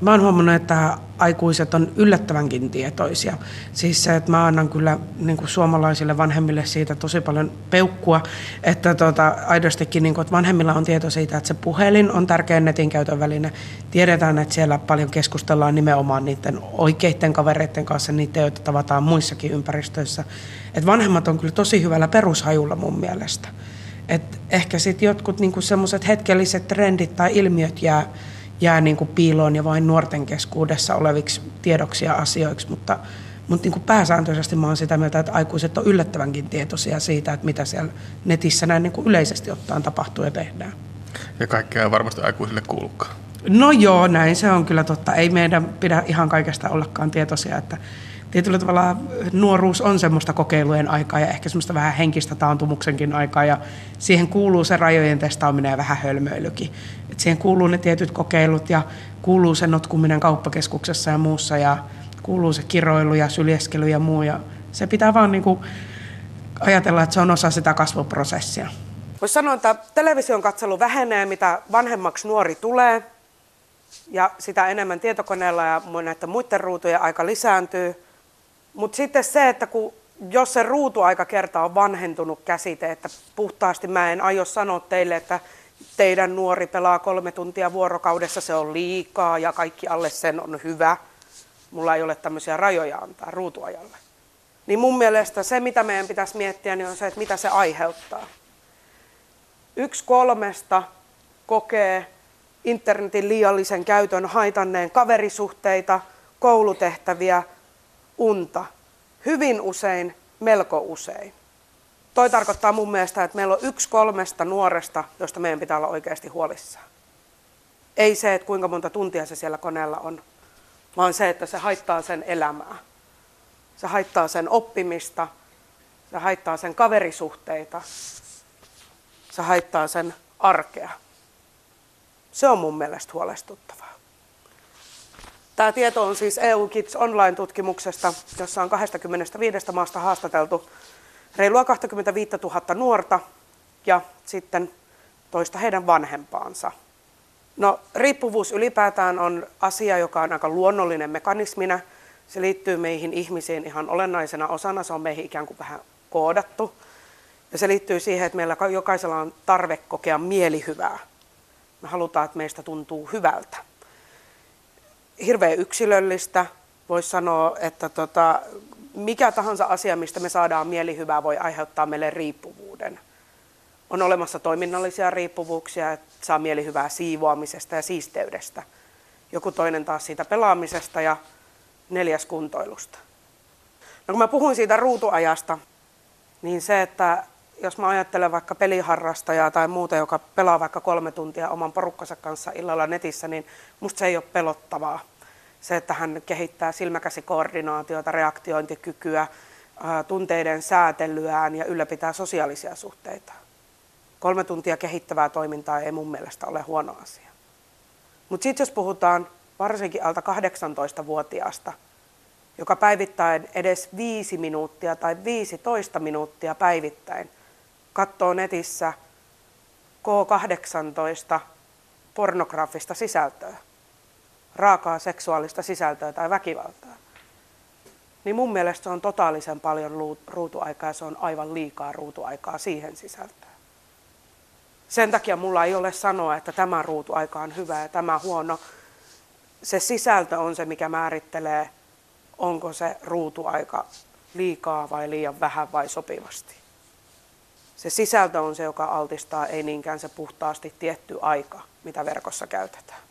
Mä oon huomannut, että aikuiset on yllättävänkin tietoisia. Siis se, että mä annan kyllä niin kuin suomalaisille vanhemmille siitä tosi paljon peukkua, että tota, aidostikin niin kuin, että vanhemmilla on tieto siitä, että se puhelin on tärkeä netin käytön väline. Tiedetään, että siellä paljon keskustellaan nimenomaan niiden oikeiden kavereiden kanssa, niiden, joita tavataan muissakin ympäristöissä. Et vanhemmat on kyllä tosi hyvällä perushajulla mun mielestä. Et ehkä sitten jotkut niin semmoiset hetkelliset trendit tai ilmiöt jää jää niin kuin piiloon ja vain nuorten keskuudessa oleviksi tiedoksi ja asioiksi, mutta, mutta niin kuin pääsääntöisesti mä olen sitä mieltä, että aikuiset on yllättävänkin tietoisia siitä, että mitä siellä netissä näin niin kuin yleisesti ottaen tapahtuu ja tehdään. Ja kaikkea ei varmasti aikuisille kuulukaan. No joo, näin se on kyllä totta. Ei meidän pidä ihan kaikesta ollakaan tietoisia, että tietyllä tavalla nuoruus on semmoista kokeilujen aikaa ja ehkä semmoista vähän henkistä taantumuksenkin aikaa ja siihen kuuluu se rajojen testaaminen ja vähän hölmöilykin. Et siihen kuuluu ne tietyt kokeilut ja kuuluu se notkuminen kauppakeskuksessa ja muussa ja kuuluu se kiroilu ja syljeskely ja muu ja se pitää vaan niinku ajatella, että se on osa sitä kasvuprosessia. Voisi sanoa, että television katselu vähenee, mitä vanhemmaksi nuori tulee. ja sitä enemmän tietokoneella ja näiden muiden ruutujen aika lisääntyy. Mutta sitten se, että kun, jos se ruutuaika kerta on vanhentunut käsite, että puhtaasti mä en aio sanoa teille, että teidän nuori pelaa kolme tuntia vuorokaudessa, se on liikaa ja kaikki alle sen on hyvä. Mulla ei ole tämmöisiä rajoja antaa ruutuajalle. Niin mun mielestä se, mitä meidän pitäisi miettiä, niin on se, että mitä se aiheuttaa. Yksi kolmesta kokee internetin liiallisen käytön haitanneen kaverisuhteita, koulutehtäviä, unta. Hyvin usein, melko usein. Toi tarkoittaa mun mielestä, että meillä on yksi kolmesta nuoresta, josta meidän pitää olla oikeasti huolissaan. Ei se, että kuinka monta tuntia se siellä koneella on, vaan se, että se haittaa sen elämää. Se haittaa sen oppimista, se haittaa sen kaverisuhteita, se haittaa sen arkea. Se on mun mielestä huolestuttavaa. Tämä tieto on siis EU Kids Online-tutkimuksesta, jossa on 25 maasta haastateltu reilua 25 000 nuorta ja sitten toista heidän vanhempaansa. No, riippuvuus ylipäätään on asia, joka on aika luonnollinen mekanismina. Se liittyy meihin ihmisiin ihan olennaisena osana, se on meihin ikään kuin vähän koodattu. Ja se liittyy siihen, että meillä jokaisella on tarve kokea mielihyvää. Me halutaan, että meistä tuntuu hyvältä. Hirveän yksilöllistä. Voisi sanoa, että tota, mikä tahansa asia, mistä me saadaan mielihyvää, voi aiheuttaa meille riippuvuuden. On olemassa toiminnallisia riippuvuuksia, että saa mielihyvää siivoamisesta ja siisteydestä. Joku toinen taas siitä pelaamisesta ja neljäs kuntoilusta. No kun mä puhuin siitä ruutuajasta, niin se, että jos mä ajattelen vaikka peliharrastajaa tai muuta, joka pelaa vaikka kolme tuntia oman porukkansa kanssa illalla netissä, niin musta se ei ole pelottavaa. Se, että hän kehittää silmäkäsikoordinaatiota, reaktiointikykyä, tunteiden säätelyään ja ylläpitää sosiaalisia suhteita. Kolme tuntia kehittävää toimintaa ei mun mielestä ole huono asia. Mutta sitten jos puhutaan varsinkin alta 18-vuotiaasta, joka päivittäin edes 5 minuuttia tai 15 minuuttia päivittäin katsoo netissä K18 pornografista sisältöä, raakaa seksuaalista sisältöä tai väkivaltaa, niin mun mielestä se on totaalisen paljon ruutuaikaa ja se on aivan liikaa ruutuaikaa siihen sisältöön. Sen takia mulla ei ole sanoa, että tämä ruutuaika on hyvä ja tämä huono. Se sisältö on se, mikä määrittelee, onko se ruutuaika liikaa vai liian vähän vai sopivasti se sisältö on se, joka altistaa, ei niinkään se puhtaasti tietty aika, mitä verkossa käytetään.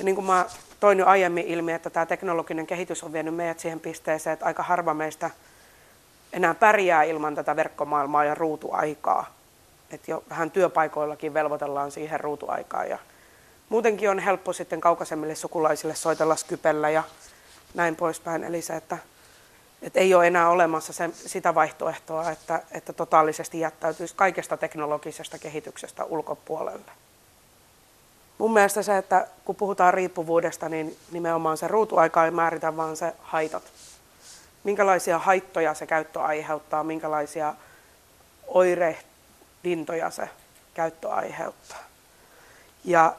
Ja niin kuin mä toin jo aiemmin ilmi, että tämä teknologinen kehitys on vienyt meidät siihen pisteeseen, että aika harva meistä enää pärjää ilman tätä verkkomaailmaa ja ruutuaikaa. Että jo vähän työpaikoillakin velvoitellaan siihen ruutuaikaan. Ja muutenkin on helppo sitten kaukaisemmille sukulaisille soitella Skypellä ja näin poispäin. Eli se, että että ei ole enää olemassa se, sitä vaihtoehtoa, että, että totaalisesti jättäytyisi kaikesta teknologisesta kehityksestä ulkopuolelle. Mun mielestä se, että kun puhutaan riippuvuudesta, niin nimenomaan se ruutuaika ei määritä, vaan se haitat. Minkälaisia haittoja se käyttö aiheuttaa, minkälaisia oirehdintoja se käyttö aiheuttaa. Ja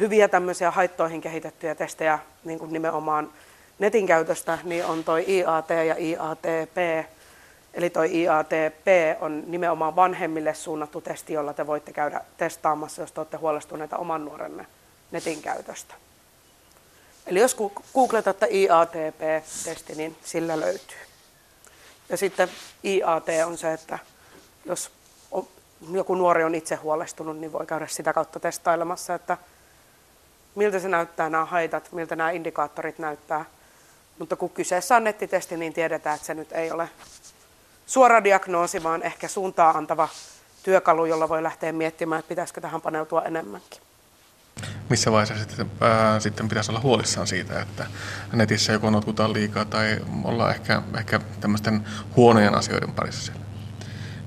hyviä tämmöisiä haittoihin kehitettyjä testejä, niin kuin nimenomaan netin käytöstä, niin on toi IAT ja IATP. Eli toi IATP on nimenomaan vanhemmille suunnattu testi, jolla te voitte käydä testaamassa, jos te olette huolestuneita oman nuorenne netin käytöstä. Eli jos googletatte IATP-testi, niin sillä löytyy. Ja sitten IAT on se, että jos joku nuori on itse huolestunut, niin voi käydä sitä kautta testailemassa, että miltä se näyttää nämä haitat, miltä nämä indikaattorit näyttää – mutta kun kyseessä on nettitesti, niin tiedetään, että se nyt ei ole suora diagnoosi, vaan ehkä suuntaa antava työkalu, jolla voi lähteä miettimään, että pitäisikö tähän paneutua enemmänkin. Missä vaiheessa sitten, ää, sitten pitäisi olla huolissaan siitä, että netissä joko notkutaan liikaa tai ollaan ehkä, ehkä tämmöisten huonojen asioiden parissa siellä?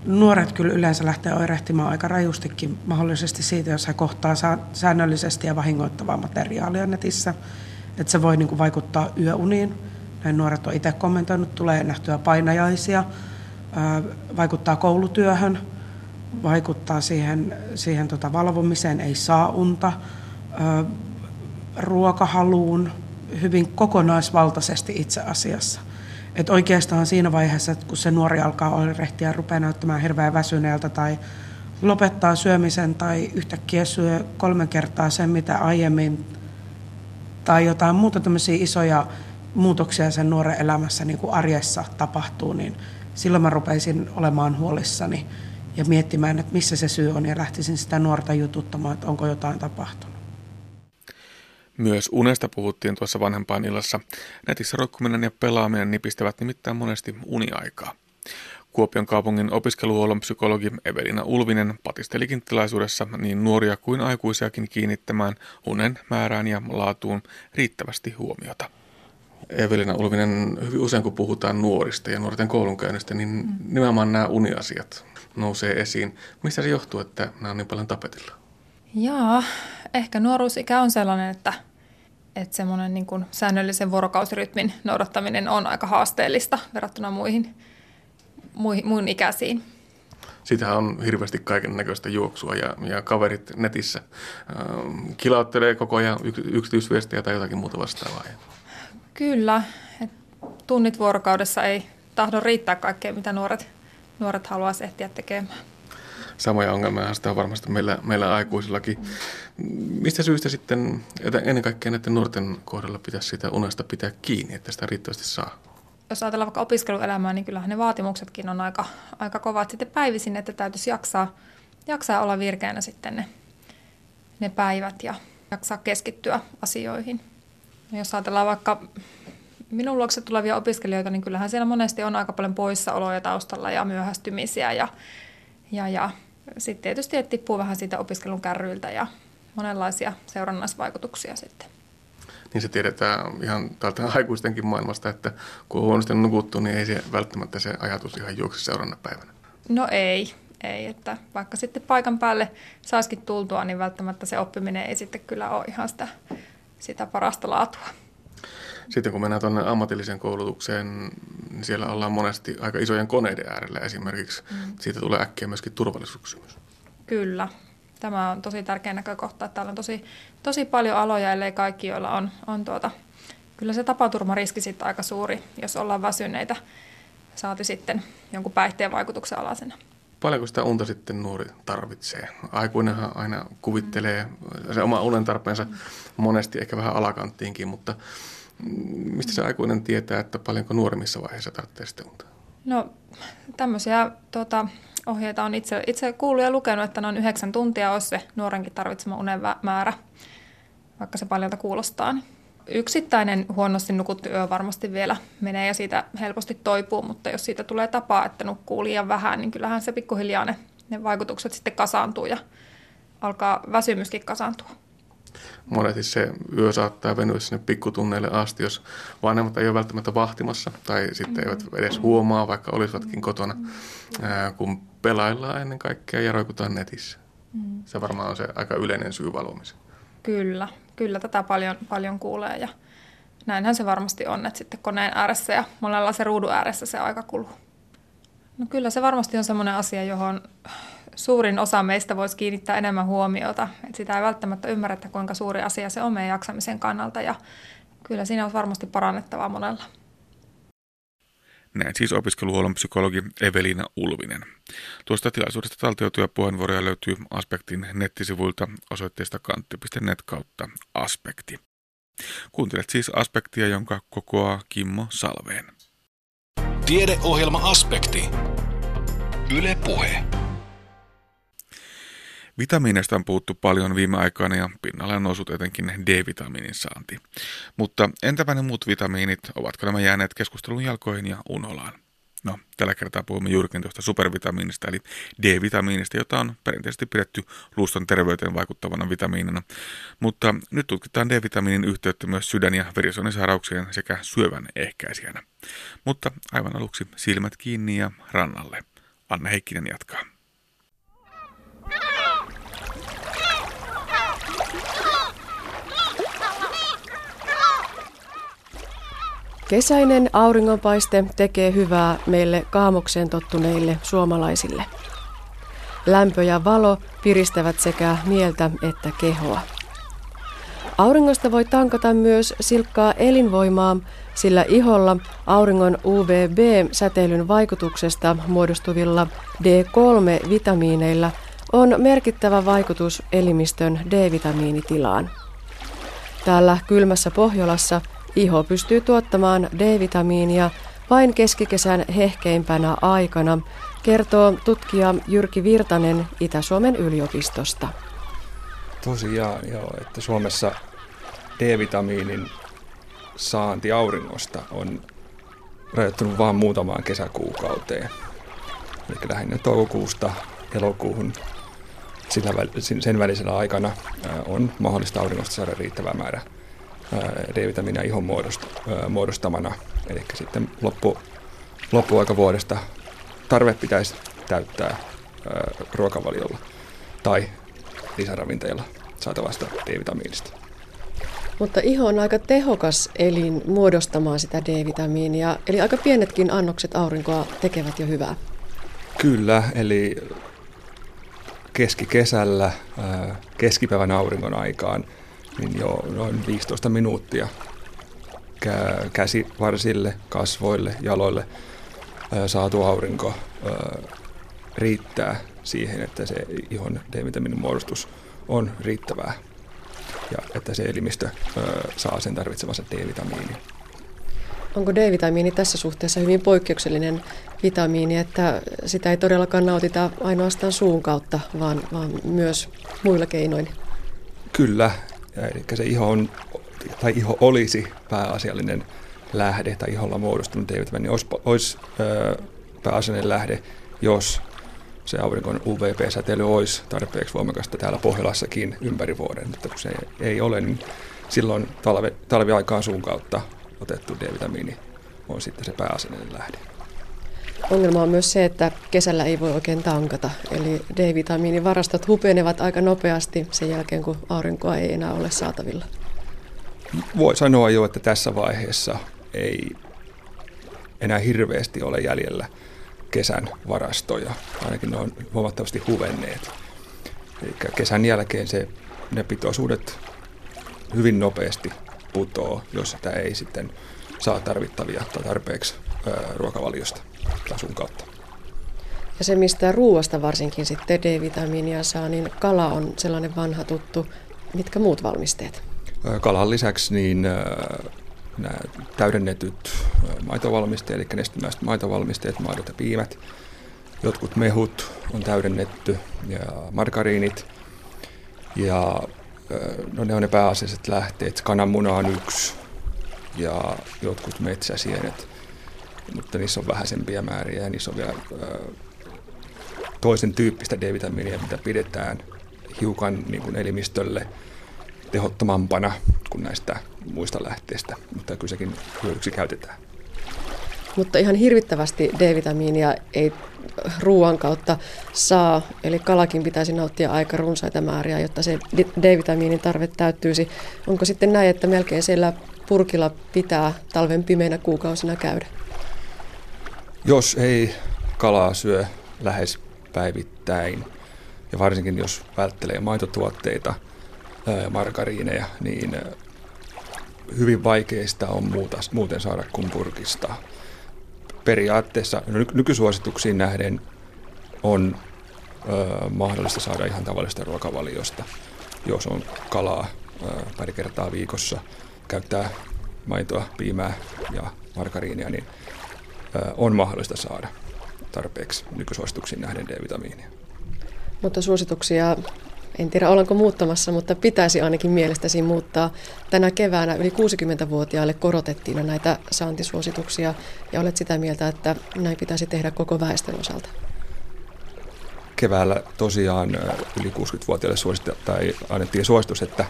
Nuoret kyllä yleensä lähtee oirehtimaan aika rajustikin mahdollisesti siitä, jos he kohtaa säännöllisesti ja vahingoittavaa materiaalia netissä että se voi niin kuin vaikuttaa yöuniin. Näin nuoret on itse kommentoinut, tulee nähtyä painajaisia, vaikuttaa koulutyöhön, vaikuttaa siihen, siihen tota valvomiseen, ei saa unta, ruokahaluun hyvin kokonaisvaltaisesti itse asiassa. Et oikeastaan siinä vaiheessa, kun se nuori alkaa oirehtia ja rupeaa näyttämään hirveän väsyneeltä tai lopettaa syömisen tai yhtäkkiä syö kolme kertaa sen, mitä aiemmin, tai jotain muuta tämmöisiä isoja muutoksia sen nuoren elämässä niin kuin arjessa tapahtuu, niin silloin mä rupeisin olemaan huolissani ja miettimään, että missä se syy on ja lähtisin sitä nuorta jututtamaan, että onko jotain tapahtunut. Myös unesta puhuttiin tuossa vanhempainillassa. Netissä roikkuminen ja pelaaminen nipistävät nimittäin monesti uniaikaa. Kuopion kaupungin opiskeluhuollon psykologi Evelina Ulvinen patistelikin tilaisuudessa niin nuoria kuin aikuisiakin kiinnittämään unen määrään ja laatuun riittävästi huomiota. Evelina Ulvinen, hyvin usein kun puhutaan nuorista ja nuorten koulunkäynnistä, niin mm. nimenomaan nämä uniasiat nousee esiin. Mistä se johtuu, että nämä on niin paljon tapetilla? Jaa, ehkä nuoruusikä on sellainen, että, että semmoinen niin kuin säännöllisen vuorokausirytmin noudattaminen on aika haasteellista verrattuna muihin, muihin, muihin ikäisiin. Sitähän on hirveästi kaiken näköistä juoksua ja, ja kaverit netissä äh, kilauttelee koko ajan yksityisviestejä tai jotakin muuta vastaavaa. Kyllä, et tunnit vuorokaudessa ei tahdo riittää kaikkea, mitä nuoret, nuoret haluaa ehtiä tekemään. Samoja ongelmia sitä on varmasti meillä, meillä aikuisillakin. Mistä syystä sitten, että ennen kaikkea näiden nuorten kohdalla pitäisi sitä unesta pitää kiinni, että sitä riittävästi saa? Jos ajatellaan vaikka opiskeluelämää, niin kyllähän ne vaatimuksetkin on aika, aika kovat sitten päivisin, että täytyisi jaksaa, jaksaa olla virkeänä sitten ne, ne päivät ja jaksaa keskittyä asioihin. Jos ajatellaan vaikka minun luokse tulevia opiskelijoita, niin kyllähän siellä monesti on aika paljon poissaoloja taustalla ja myöhästymisiä ja, ja, ja sitten tietysti että tippuu vähän siitä opiskelun kärryiltä ja monenlaisia seurannaisvaikutuksia sitten. Niin se tiedetään ihan täältä aikuistenkin maailmasta, että kun on huonosti nukuttu, niin ei se välttämättä se ajatus ihan juokse seuraavana päivänä. No ei, ei, että vaikka sitten paikan päälle saisikin tultua, niin välttämättä se oppiminen ei sitten kyllä ole ihan sitä sitä parasta laatua. Sitten kun mennään tuonne ammatilliseen koulutukseen, niin siellä ollaan monesti aika isojen koneiden äärellä esimerkiksi. Mm. Siitä tulee äkkiä myöskin turvallisuuskysymys. Kyllä. Tämä on tosi tärkeä näkökohta, että täällä on tosi, tosi paljon aloja, ellei kaikki, joilla on, on tuota, kyllä se tapaturmariski sitten aika suuri, jos ollaan väsyneitä, saati sitten jonkun päihteen vaikutuksen alasena. Paljonko sitä unta sitten nuori tarvitsee? Aikuinenhan aina kuvittelee se oma unen tarpeensa monesti ehkä vähän alakanttiinkin, mutta mistä se aikuinen tietää, että paljonko nuoremmissa vaiheissa tarvitsee sitten unta? No tämmöisiä tuota, ohjeita on itse, itse kuullut ja lukenut, että noin yhdeksän tuntia olisi se nuorenkin tarvitsema unen määrä, vaikka se paljolta kuulostaa. Niin yksittäinen huonosti nukuttu yö varmasti vielä menee ja siitä helposti toipuu, mutta jos siitä tulee tapaa, että nukkuu liian vähän, niin kyllähän se pikkuhiljaa ne, ne vaikutukset sitten kasaantuu ja alkaa väsymyskin kasaantua. Monesti se yö saattaa venyä sinne pikkutunneille asti, jos vanhemmat ei ole välttämättä vahtimassa tai sitten eivät edes huomaa, vaikka olisivatkin kotona, kun pelaillaan ennen kaikkea ja roikutaan netissä. Mm. Se varmaan on se aika yleinen syy valvomiseen. Kyllä, kyllä tätä paljon, paljon kuulee ja näinhän se varmasti on, että sitten koneen ääressä ja monella se ruudun ääressä se aika kuluu. No kyllä se varmasti on sellainen asia, johon suurin osa meistä voisi kiinnittää enemmän huomiota. Et sitä ei välttämättä ymmärretä, kuinka suuri asia se on meidän jaksamisen kannalta ja kyllä siinä on varmasti parannettavaa monella. Näin siis opiskeluhuollon psykologi Evelina Ulvinen. Tuosta tilaisuudesta taltioituja puheenvuoroja löytyy Aspektin nettisivuilta osoitteesta kantti.net kautta aspekti. Kuuntelet siis Aspektia, jonka kokoaa Kimmo Salveen. Tiedeohjelma Aspekti. Yle Puhe. Vitamiineista on puhuttu paljon viime aikoina ja pinnalle on noussut etenkin D-vitamiinin saanti. Mutta entäpä ne muut vitamiinit, ovatko nämä jääneet keskustelun jalkoihin ja unolaan? No, tällä kertaa puhumme juurikin tuosta supervitamiinista eli D-vitamiinista, jota on perinteisesti pidetty luuston terveyteen vaikuttavana vitamiinina. Mutta nyt tutkitaan D-vitamiinin yhteyttä myös sydän- ja verisuonisairauksien sekä syövän ehkäisijänä. Mutta aivan aluksi silmät kiinni ja rannalle. Anna Heikkinen jatkaa. Kesäinen auringonpaiste tekee hyvää meille kaamokseen tottuneille suomalaisille. Lämpö ja valo piristävät sekä mieltä että kehoa. Auringosta voi tankata myös silkkaa elinvoimaa, sillä iholla auringon UVB-säteilyn vaikutuksesta muodostuvilla D3-vitamiineilla on merkittävä vaikutus elimistön D-vitamiinitilaan. Täällä kylmässä Pohjolassa iho pystyy tuottamaan D-vitamiinia vain keskikesän hehkeimpänä aikana, kertoo tutkija Jyrki Virtanen Itä-Suomen yliopistosta. Tosiaan joo, että Suomessa D-vitamiinin saanti auringosta on rajoittunut vain muutamaan kesäkuukauteen. Eli lähinnä toukokuusta elokuuhun sillä, sen välisellä aikana on mahdollista auringosta saada riittävä määrä D-vitamiinia ihon muodostamana. Eli sitten loppu, loppuaikavuodesta tarve pitäisi täyttää ruokavaliolla tai lisäravinteilla saatavasta D-vitamiinista. Mutta iho on aika tehokas elin muodostamaan sitä D-vitamiinia, eli aika pienetkin annokset aurinkoa tekevät jo hyvää. Kyllä, eli keskikesällä keskipäivän auringon aikaan niin jo noin 15 minuuttia käsivarsille, kasvoille, jaloille saatu aurinko riittää siihen, että se ihon D-vitamiinin muodostus on riittävää ja että se elimistö saa sen tarvitsemansa D-vitamiini. Onko D-vitamiini tässä suhteessa hyvin poikkeuksellinen vitamiini, että sitä ei todellakaan nautita ainoastaan suun kautta, vaan, vaan myös muilla keinoin? Kyllä, eli se iho, on, tai iho olisi pääasiallinen lähde tai iholla muodostunut D-vitamiini olisi, olisi pääasiallinen lähde, jos se auringon UVP-säteily olisi tarpeeksi voimakasta täällä Pohjolassakin ympäri vuoden, mutta kun se ei ole, niin silloin talve, talviaikaan suun kautta otettu D-vitamiini on sitten se pääasiallinen lähde. Ongelma on myös se, että kesällä ei voi oikein tankata, eli D-vitamiinivarastot hupenevat aika nopeasti sen jälkeen, kun aurinkoa ei enää ole saatavilla. Voi sanoa jo, että tässä vaiheessa ei enää hirveästi ole jäljellä kesän varastoja, ainakin ne on huomattavasti huvenneet. Eli kesän jälkeen se, ne pitoisuudet hyvin nopeasti putoo, jos sitä ei sitten saa tarvittavia tai tarpeeksi ruokavaliosta tai sun kautta. Ja se, mistä ruuasta varsinkin sitten D-vitamiinia saa, niin kala on sellainen vanha tuttu. Mitkä muut valmisteet? Kalan lisäksi niin nämä täydennetyt maitovalmisteet, eli nestemäiset maitovalmisteet, maidot ja piimät. Jotkut mehut on täydennetty ja margariinit. Ja no ne on ne pääasialliset lähteet. Kananmuna on yksi ja jotkut metsäsienet, mutta niissä on vähäisempiä määriä ja niissä on vielä toisen tyyppistä D-vitamiinia, mitä pidetään hiukan niin kuin elimistölle tehottomampana kuin näistä muista lähteistä, mutta kyllä sekin hyödyksi käytetään. Mutta ihan hirvittävästi D-vitamiinia ei ruoan kautta saa, eli kalakin pitäisi nauttia aika runsaita määriä, jotta se D-vitamiinin tarve täyttyisi. Onko sitten näin, että melkein siellä purkilla pitää talven pimeinä kuukausina käydä? Jos ei kalaa syö lähes päivittäin, ja varsinkin jos välttelee maitotuotteita, margariineja, niin hyvin vaikeista on muuta, muuten saada kuin purkista. Periaatteessa no, nykysuosituksiin nähden on ö, mahdollista saada ihan tavallista ruokavaliosta, jos on kalaa ö, pari kertaa viikossa, käyttää maitoa, piimää ja margariinia, niin on mahdollista saada tarpeeksi nykysuosituksiin nähden D-vitamiinia. Mutta suosituksia en tiedä olenko muuttamassa, mutta pitäisi ainakin mielestäsi muuttaa. Tänä keväänä yli 60-vuotiaille korotettiin näitä saantisuosituksia ja olet sitä mieltä, että näin pitäisi tehdä koko väestön osalta. Keväällä tosiaan yli 60-vuotiaille suosita, tai annettiin suositus, että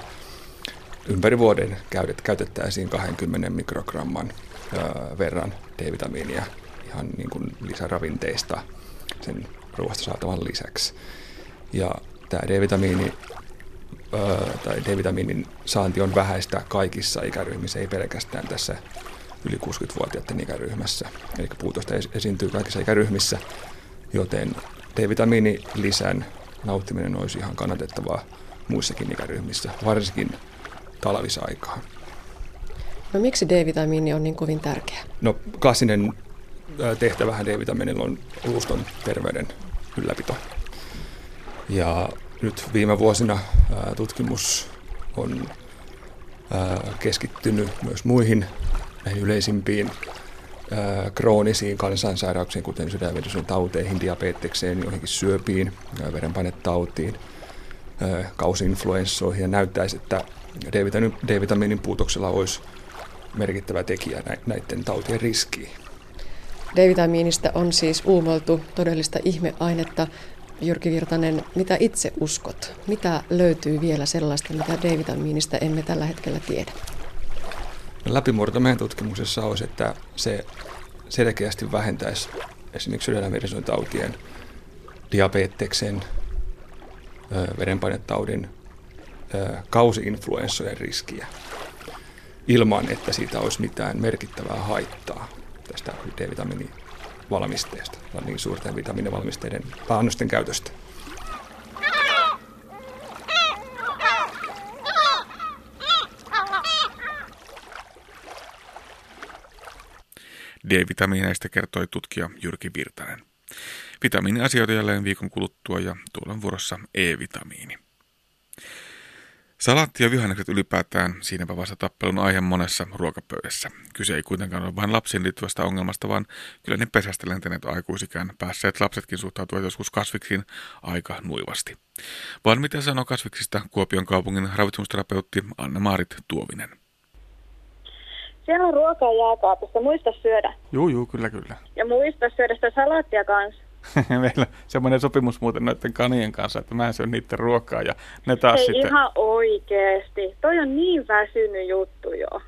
ympäri vuoden käytettäisiin 20 mikrogramman verran D-vitamiinia ihan niin kuin lisäravinteista sen ruoasta saatavan lisäksi. Ja tämä D-vitamiini tai D-vitamiinin saanti on vähäistä kaikissa ikäryhmissä, ei pelkästään tässä yli 60-vuotiaiden ikäryhmässä. Eli puutosta esiintyy kaikissa ikäryhmissä, joten D-vitamiinilisän nauttiminen olisi ihan kannatettavaa muissakin ikäryhmissä, varsinkin talvisaikaan. No miksi D-vitamiini on niin kovin tärkeä? No klassinen tehtävähän D-vitamiinilla on luuston terveyden ylläpito. Ja nyt viime vuosina tutkimus on keskittynyt myös muihin näihin yleisimpiin kroonisiin kansansairauksiin, kuten sydänvedosen tauteihin, diabetekseen, joihinkin syöpiin, verenpainetautiin, kausinfluenssoihin ja näyttäisi, että D-vitamiinin puutoksella olisi merkittävä tekijä näiden tautien riskiin. D-vitamiinista on siis uumoiltu todellista ihmeainetta. Jyrki Virtanen, mitä itse uskot? Mitä löytyy vielä sellaista, mitä D-vitamiinista emme tällä hetkellä tiedä? Läpimurto meidän tutkimuksessa olisi, että se selkeästi vähentäisi esimerkiksi sydänverisuonitautien, diabeteksen, verenpainetaudin, kausiinfluenssojen riskiä ilman, että siitä olisi mitään merkittävää haittaa tästä D-vitamiinivalmisteesta, niin suurten vitamiinivalmisteiden annosten käytöstä. D-vitamiineista kertoi tutkija Jyrki Virtanen. Vitamiiniasioita jälleen viikon kuluttua ja tuolla vuorossa E-vitamiini. Salaatti ja vihannekset ylipäätään siinäpä vasta tappelun aihe monessa ruokapöydässä. Kyse ei kuitenkaan ole vain lapsiin liittyvästä ongelmasta, vaan kyllä ne pesästä lentäneet aikuisikään päässeet lapsetkin suhtautuvat joskus kasviksiin aika nuivasti. Vaan mitä sanoo kasviksista Kuopion kaupungin ravitsemusterapeutti Anna-Maarit Tuovinen. Siellä on ruokaa jääkaapissa, muista syödä. Juu, juu, kyllä, kyllä. Ja muista syödä sitä salaattia kanssa. Meillä on semmoinen sopimus muuten noiden kanien kanssa, että mä syön niiden ruokaa ja ne taas Hei, sitten... ihan oikeesti. Toi on niin väsynyt juttu jo.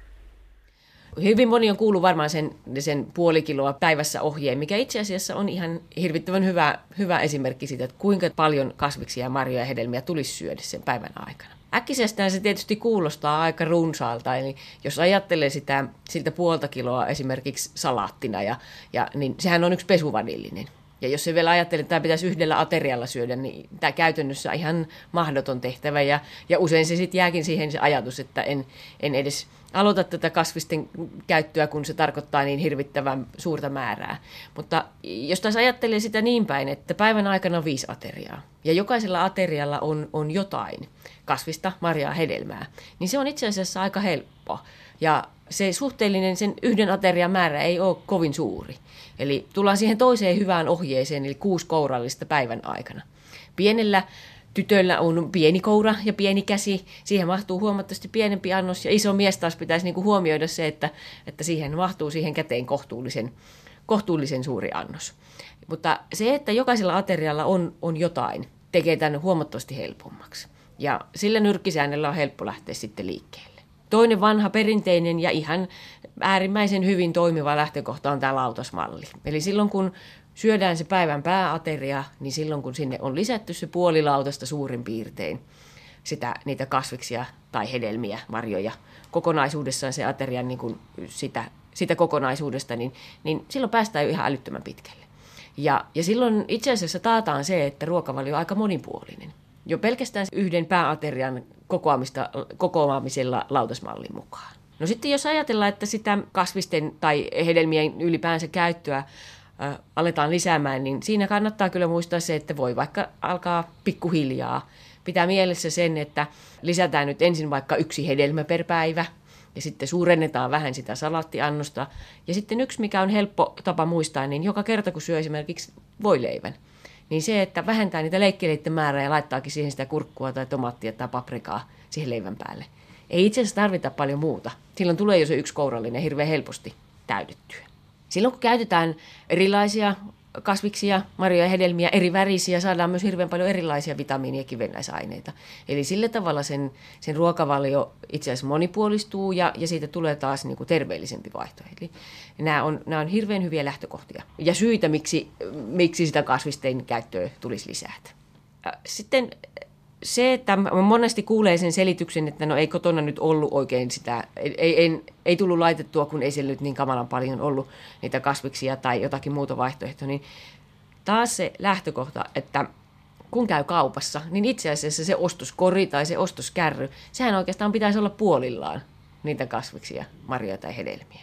Hyvin moni on kuullut varmaan sen, sen puoli kiloa päivässä ohjeen, mikä itse asiassa on ihan hirvittävän hyvä, hyvä esimerkki siitä, että kuinka paljon kasviksia, marjoja ja hedelmiä tulisi syödä sen päivän aikana. Äkkisestään se tietysti kuulostaa aika runsaalta, eli jos ajattelee sitä, siltä puolta kiloa esimerkiksi salaattina, ja, ja, niin sehän on yksi pesuvanillinen. Ja jos se vielä ajattelee, että tämä pitäisi yhdellä aterialla syödä, niin tämä käytännössä on ihan mahdoton tehtävä. Ja, ja usein se sitten jääkin siihen se ajatus, että en, en edes aloita tätä kasvisten käyttöä, kun se tarkoittaa niin hirvittävän suurta määrää. Mutta jos taas ajattelee sitä niin päin, että päivän aikana on viisi ateriaa, ja jokaisella aterialla on, on jotain kasvista, marjaa, hedelmää, niin se on itse asiassa aika helppo. Ja se suhteellinen sen yhden aterian määrä ei ole kovin suuri. Eli tullaan siihen toiseen hyvään ohjeeseen, eli kuusi kourallista päivän aikana. Pienellä tytöllä on pieni koura ja pieni käsi, siihen mahtuu huomattavasti pienempi annos, ja iso mies taas pitäisi niinku huomioida se, että, että siihen mahtuu siihen käteen kohtuullisen, kohtuullisen suuri annos. Mutta se, että jokaisella aterialla on, on jotain, tekee tämän huomattavasti helpommaksi. Ja sillä nyrkkisäännöllä on helppo lähteä sitten liikkeelle. Toinen vanha perinteinen ja ihan äärimmäisen hyvin toimiva lähtökohta on tämä lautasmalli. Eli silloin kun syödään se päivän pääateria, niin silloin kun sinne on lisätty se puolilautasta suurin piirtein sitä, niitä kasviksia tai hedelmiä, marjoja, kokonaisuudessaan se aterian niin kuin sitä, sitä kokonaisuudesta, niin, niin silloin päästään jo ihan älyttömän pitkälle. Ja, ja silloin itse asiassa taataan se, että ruokavalio on aika monipuolinen. Jo pelkästään yhden pääaterian kokoamista, kokoamisella lautasmallin mukaan. No sitten jos ajatellaan, että sitä kasvisten tai hedelmien ylipäänsä käyttöä aletaan lisäämään, niin siinä kannattaa kyllä muistaa se, että voi vaikka alkaa pikkuhiljaa. Pitää mielessä sen, että lisätään nyt ensin vaikka yksi hedelmä per päivä ja sitten suurennetaan vähän sitä salattiannosta. Ja sitten yksi, mikä on helppo tapa muistaa, niin joka kerta kun syö esimerkiksi voileivän, niin se, että vähentää niitä leikkeleiden määrää ja laittaakin siihen sitä kurkkua tai tomaattia tai paprikaa siihen leivän päälle – ei itse asiassa tarvita paljon muuta. Silloin tulee jo se yksi kourallinen hirveän helposti täytettyä. Silloin kun käytetään erilaisia kasviksia, marjoja ja hedelmiä, eri värisiä, saadaan myös hirveän paljon erilaisia vitamiini- ja kivennäisaineita. Eli sillä tavalla sen, sen ruokavalio itse asiassa monipuolistuu ja, ja siitä tulee taas niin kuin terveellisempi vaihtoehto. Eli nämä on, nämä on hirveän hyviä lähtökohtia ja syitä, miksi, miksi sitä kasvisten käyttöä tulisi lisätä. Sitten se, että monesti kuulee sen selityksen, että no ei kotona nyt ollut oikein sitä, ei, ei, ei tullut laitettua, kun ei siellä nyt niin kamalan paljon ollut niitä kasviksia tai jotakin muuta vaihtoehtoa, niin taas se lähtökohta, että kun käy kaupassa, niin itse asiassa se ostoskori tai se ostoskärry, sehän oikeastaan pitäisi olla puolillaan niitä kasviksia, marjoja tai hedelmiä.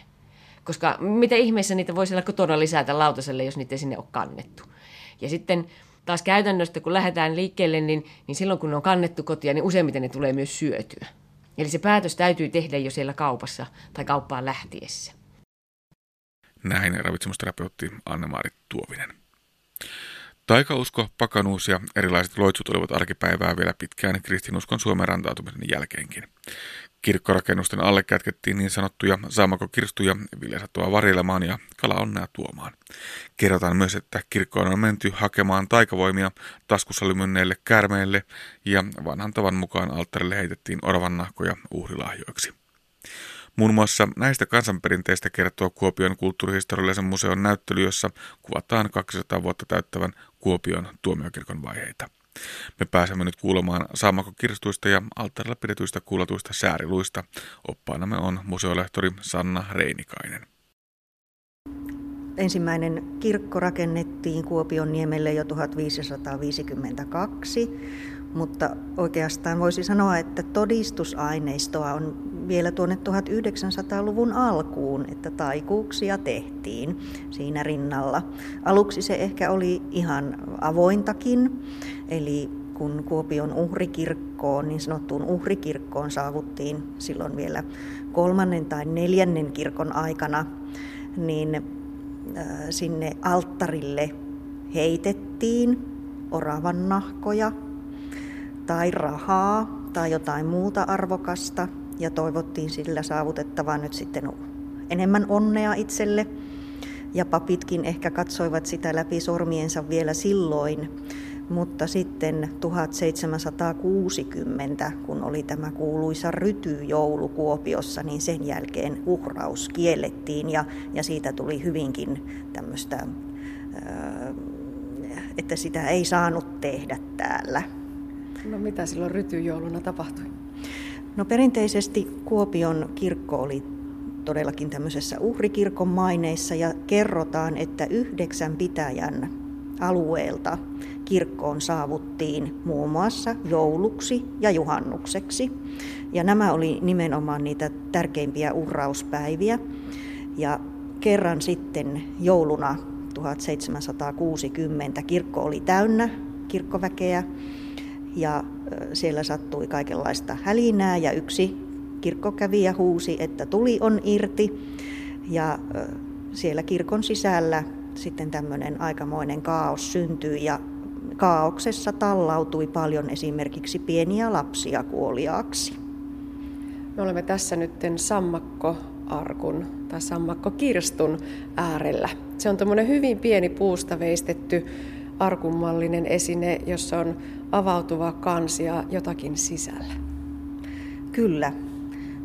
Koska mitä ihmeessä niitä voi siellä kotona lisätä lautaselle, jos niitä ei sinne ole kannettu. Ja sitten taas käytännöstä, kun lähdetään liikkeelle, niin, niin silloin kun ne on kannettu kotia, niin useimmiten ne tulee myös syötyä. Eli se päätös täytyy tehdä jo siellä kaupassa tai kauppaan lähtiessä. Näin ravitsemusterapeutti Anne-Maari Tuovinen. Taikausko, pakanuus ja erilaiset loitsut olivat arkipäivää vielä pitkään kristinuskon Suomen rantautumisen jälkeenkin. Kirkkorakennusten alle kätkettiin niin sanottuja saamakokirstuja viljasattua varjelemaan ja kalaonnea tuomaan. Kerrotaan myös, että kirkkoon on menty hakemaan taikavoimia taskussa lymynneille kärmeille ja vanhan tavan mukaan alttarille heitettiin oravannahkoja uhrilahjoiksi. Muun muassa näistä kansanperinteistä kertoo Kuopion kulttuurihistoriallisen museon näyttely, jossa kuvataan 200 vuotta täyttävän Kuopion tuomiokirkon vaiheita. Me pääsemme nyt kuulemaan Saamakokirstuista ja alttarilla pidetyistä kuulatuista sääriluista. Oppaanamme on museolehtori Sanna Reinikainen. Ensimmäinen kirkko rakennettiin Kuopion niemelle jo 1552, mutta oikeastaan voisi sanoa, että todistusaineistoa on vielä tuonne 1900-luvun alkuun, että taikuuksia tehtiin siinä rinnalla. Aluksi se ehkä oli ihan avointakin, eli kun Kuopion uhrikirkkoon, niin sanottuun uhrikirkkoon saavuttiin silloin vielä kolmannen tai neljännen kirkon aikana, niin äh, sinne alttarille heitettiin oravan nahkoja tai rahaa tai jotain muuta arvokasta – ja toivottiin sillä saavutettavan nyt sitten enemmän onnea itselle. Ja papitkin ehkä katsoivat sitä läpi sormiensa vielä silloin, mutta sitten 1760, kun oli tämä kuuluisa rytyjoulu Kuopiossa, niin sen jälkeen uhraus kiellettiin ja, ja siitä tuli hyvinkin tämmöistä, että sitä ei saanut tehdä täällä. No mitä silloin rytyjouluna tapahtui? No perinteisesti Kuopion kirkko oli todellakin tämmöisessä uhrikirkon maineissa ja kerrotaan, että yhdeksän pitäjän alueelta kirkkoon saavuttiin muun muassa jouluksi ja juhannukseksi. Ja nämä oli nimenomaan niitä tärkeimpiä uhrauspäiviä. Ja kerran sitten jouluna 1760 kirkko oli täynnä kirkkoväkeä ja siellä sattui kaikenlaista hälinää ja yksi kirkkokävijä huusi, että tuli on irti ja siellä kirkon sisällä sitten tämmöinen aikamoinen kaos syntyi ja kaauksessa tallautui paljon esimerkiksi pieniä lapsia kuoliaaksi. Me olemme tässä nyt sammakko arkun tai sammakko kirstun äärellä. Se on tämmöinen hyvin pieni puusta veistetty arkunmallinen esine, jossa on avautuva kansi ja jotakin sisällä. Kyllä.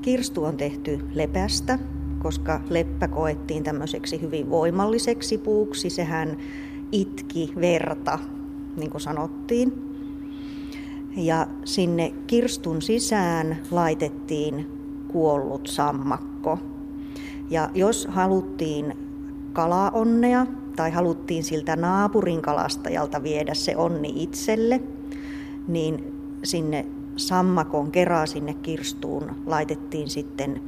Kirstu on tehty lepästä, koska leppä koettiin tämmöiseksi hyvin voimalliseksi puuksi. Sehän itki verta, niin kuin sanottiin. Ja sinne kirstun sisään laitettiin kuollut sammakko. Ja jos haluttiin kalaonnea tai haluttiin siltä naapurin kalastajalta viedä se onni itselle, niin sinne sammakon kerää sinne kirstuun laitettiin sitten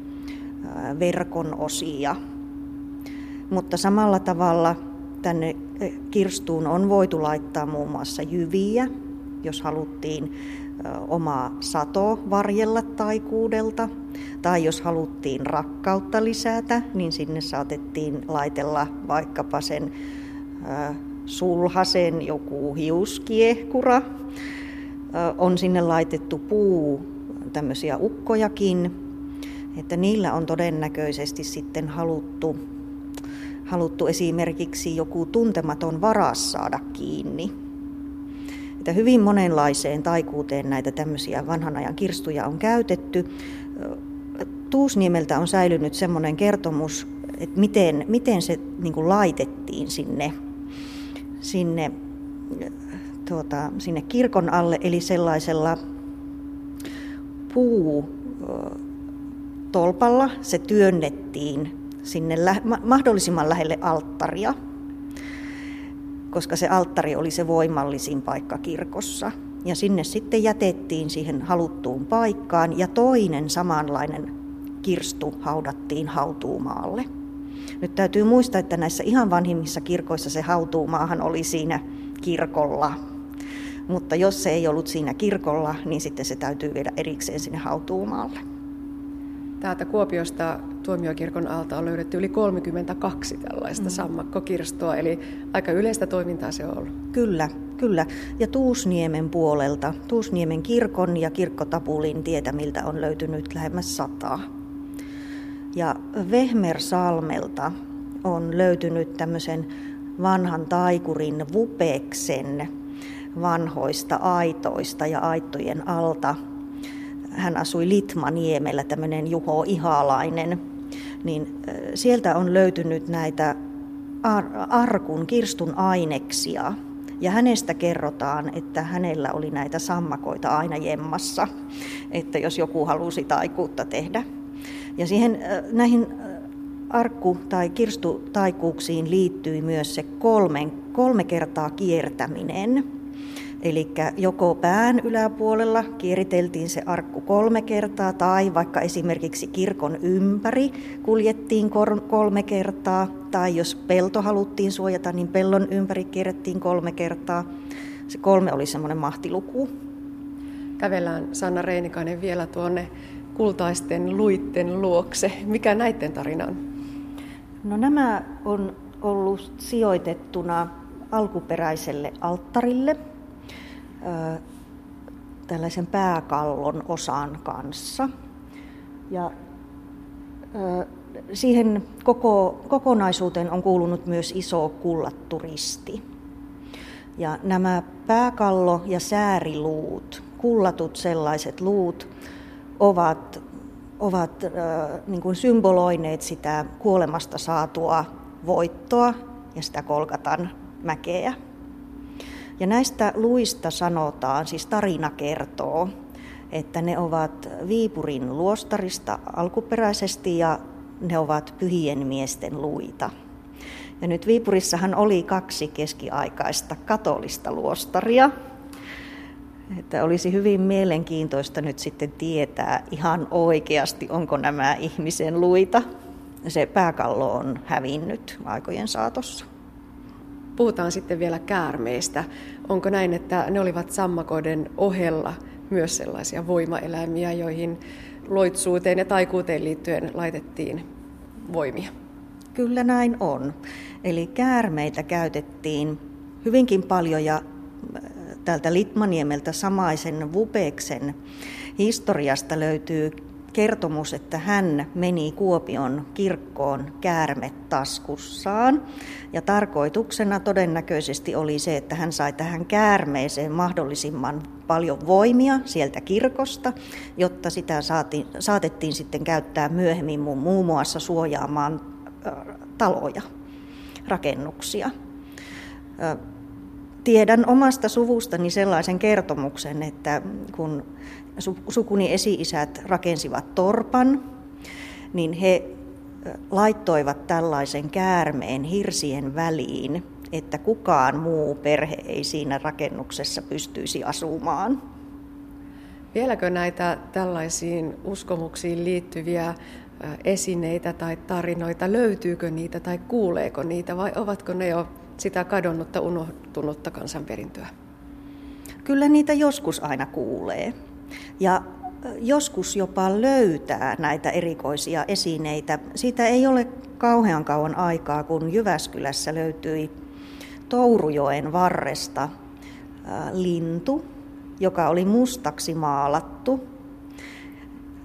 verkon osia. Mutta samalla tavalla tänne kirstuun on voitu laittaa muun muassa jyviä, jos haluttiin omaa sato varjella taikuudelta. Tai jos haluttiin rakkautta lisätä, niin sinne saatettiin laitella vaikkapa sen sulhasen joku hiuskiehkura. On sinne laitettu puu, tämmöisiä ukkojakin, että niillä on todennäköisesti sitten haluttu, haluttu esimerkiksi joku tuntematon varas saada kiinni että hyvin monenlaiseen taikuuteen näitä tämmöisiä vanhan ajan kirstuja on käytetty. Tuusniemeltä on säilynyt semmoinen kertomus, että miten, miten se niin laitettiin sinne, sinne, tuota, sinne kirkon alle, eli sellaisella puu tolpalla se työnnettiin sinne mahdollisimman lähelle alttaria. Koska se alttari oli se voimallisin paikka kirkossa. Ja sinne sitten jätettiin siihen haluttuun paikkaan ja toinen samanlainen kirstu haudattiin hautuumaalle. Nyt täytyy muistaa, että näissä ihan vanhimmissa kirkoissa se hautuumaahan oli siinä kirkolla. Mutta jos se ei ollut siinä kirkolla, niin sitten se täytyy viedä erikseen sinne hautuumaalle. Täältä Kuopiosta tuomiokirkon alta on löydetty yli 32 tällaista mm. sammakkokirstoa, eli aika yleistä toimintaa se on ollut. Kyllä, kyllä. Ja Tuusniemen puolelta, Tuusniemen kirkon ja kirkkotapulin tietämiltä on löytynyt lähemmäs sataa. Ja Vehmersalmelta on löytynyt tämmöisen vanhan taikurin Vupeksen vanhoista aitoista ja aittojen alta. Hän asui Litmaniemellä, tämmöinen Juho Ihalainen. Niin sieltä on löytynyt näitä arkun, kirstun aineksia. Ja hänestä kerrotaan, että hänellä oli näitä sammakoita aina jemmassa, että jos joku halusi taikuutta tehdä. Ja siihen, näihin arkku- tai kirstutaikuuksiin liittyi myös se kolme, kolme kertaa kiertäminen. Eli joko pään yläpuolella kieriteltiin se arkku kolme kertaa, tai vaikka esimerkiksi kirkon ympäri kuljettiin kolme kertaa, tai jos pelto haluttiin suojata, niin pellon ympäri kierrettiin kolme kertaa. Se kolme oli semmoinen mahtiluku. Kävellään Sanna Reinikainen vielä tuonne kultaisten luitten luokse. Mikä näiden tarina on? No nämä on ollut sijoitettuna alkuperäiselle alttarille tällaisen pääkallon osan kanssa. Ja siihen koko, kokonaisuuteen on kuulunut myös iso kullattu risti. Ja nämä pääkallo- ja sääriluut, kullatut sellaiset luut, ovat, ovat niin kuin symboloineet sitä kuolemasta saatua voittoa ja sitä Kolkatan mäkeä. Ja näistä luista sanotaan, siis tarina kertoo, että ne ovat Viipurin luostarista alkuperäisesti ja ne ovat pyhien miesten luita. Ja nyt Viipurissahan oli kaksi keskiaikaista katolista luostaria, että olisi hyvin mielenkiintoista nyt sitten tietää ihan oikeasti, onko nämä ihmisen luita. Se pääkallo on hävinnyt aikojen saatossa. Puhutaan sitten vielä käärmeistä. Onko näin, että ne olivat sammakoiden ohella myös sellaisia voimaeläimiä, joihin loitsuuteen ja taikuuteen liittyen laitettiin voimia? Kyllä näin on. Eli käärmeitä käytettiin hyvinkin paljon ja täältä Litmaniemeltä samaisen Vupeksen historiasta löytyy kertomus, että hän meni Kuopion kirkkoon käärmet taskussaan. Ja tarkoituksena todennäköisesti oli se, että hän sai tähän käärmeeseen mahdollisimman paljon voimia sieltä kirkosta, jotta sitä saatiin, saatettiin sitten käyttää myöhemmin muun muassa suojaamaan taloja, rakennuksia tiedän omasta suvustani sellaisen kertomuksen, että kun sukuni esi-isät rakensivat torpan, niin he laittoivat tällaisen käärmeen hirsien väliin, että kukaan muu perhe ei siinä rakennuksessa pystyisi asumaan. Vieläkö näitä tällaisiin uskomuksiin liittyviä esineitä tai tarinoita, löytyykö niitä tai kuuleeko niitä vai ovatko ne jo sitä kadonnutta, unohtunutta kansanperintöä? Kyllä niitä joskus aina kuulee. Ja joskus jopa löytää näitä erikoisia esineitä. Siitä ei ole kauhean kauan aikaa, kun Jyväskylässä löytyi Tourujoen varresta lintu, joka oli mustaksi maalattu.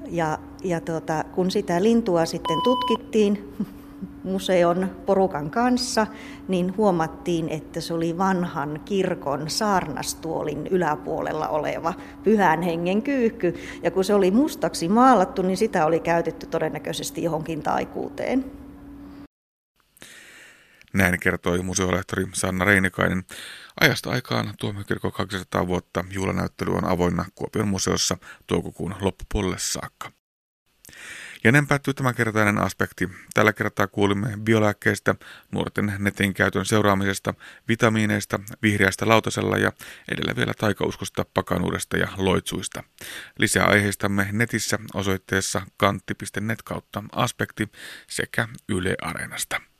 Ja, ja tuota, kun sitä lintua sitten tutkittiin, museon porukan kanssa, niin huomattiin, että se oli vanhan kirkon saarnastuolin yläpuolella oleva pyhän hengen kyyhky. Ja kun se oli mustaksi maalattu, niin sitä oli käytetty todennäköisesti johonkin taikuuteen. Näin kertoi museolehtori Sanna Reinikainen. Ajasta aikaan tuomiokirkko 200 vuotta juhlanäyttely on avoinna Kuopion museossa toukokuun loppupuolelle saakka. Ja näin päättyy tämänkertainen aspekti. Tällä kertaa kuulimme biolääkkeistä, nuorten netin käytön seuraamisesta, vitamiineista, vihreästä lautasella ja edellä vielä taikauskosta, pakanuudesta ja loitsuista. Lisää aiheistamme netissä osoitteessa kantti.net kautta aspekti sekä Yle Areenasta.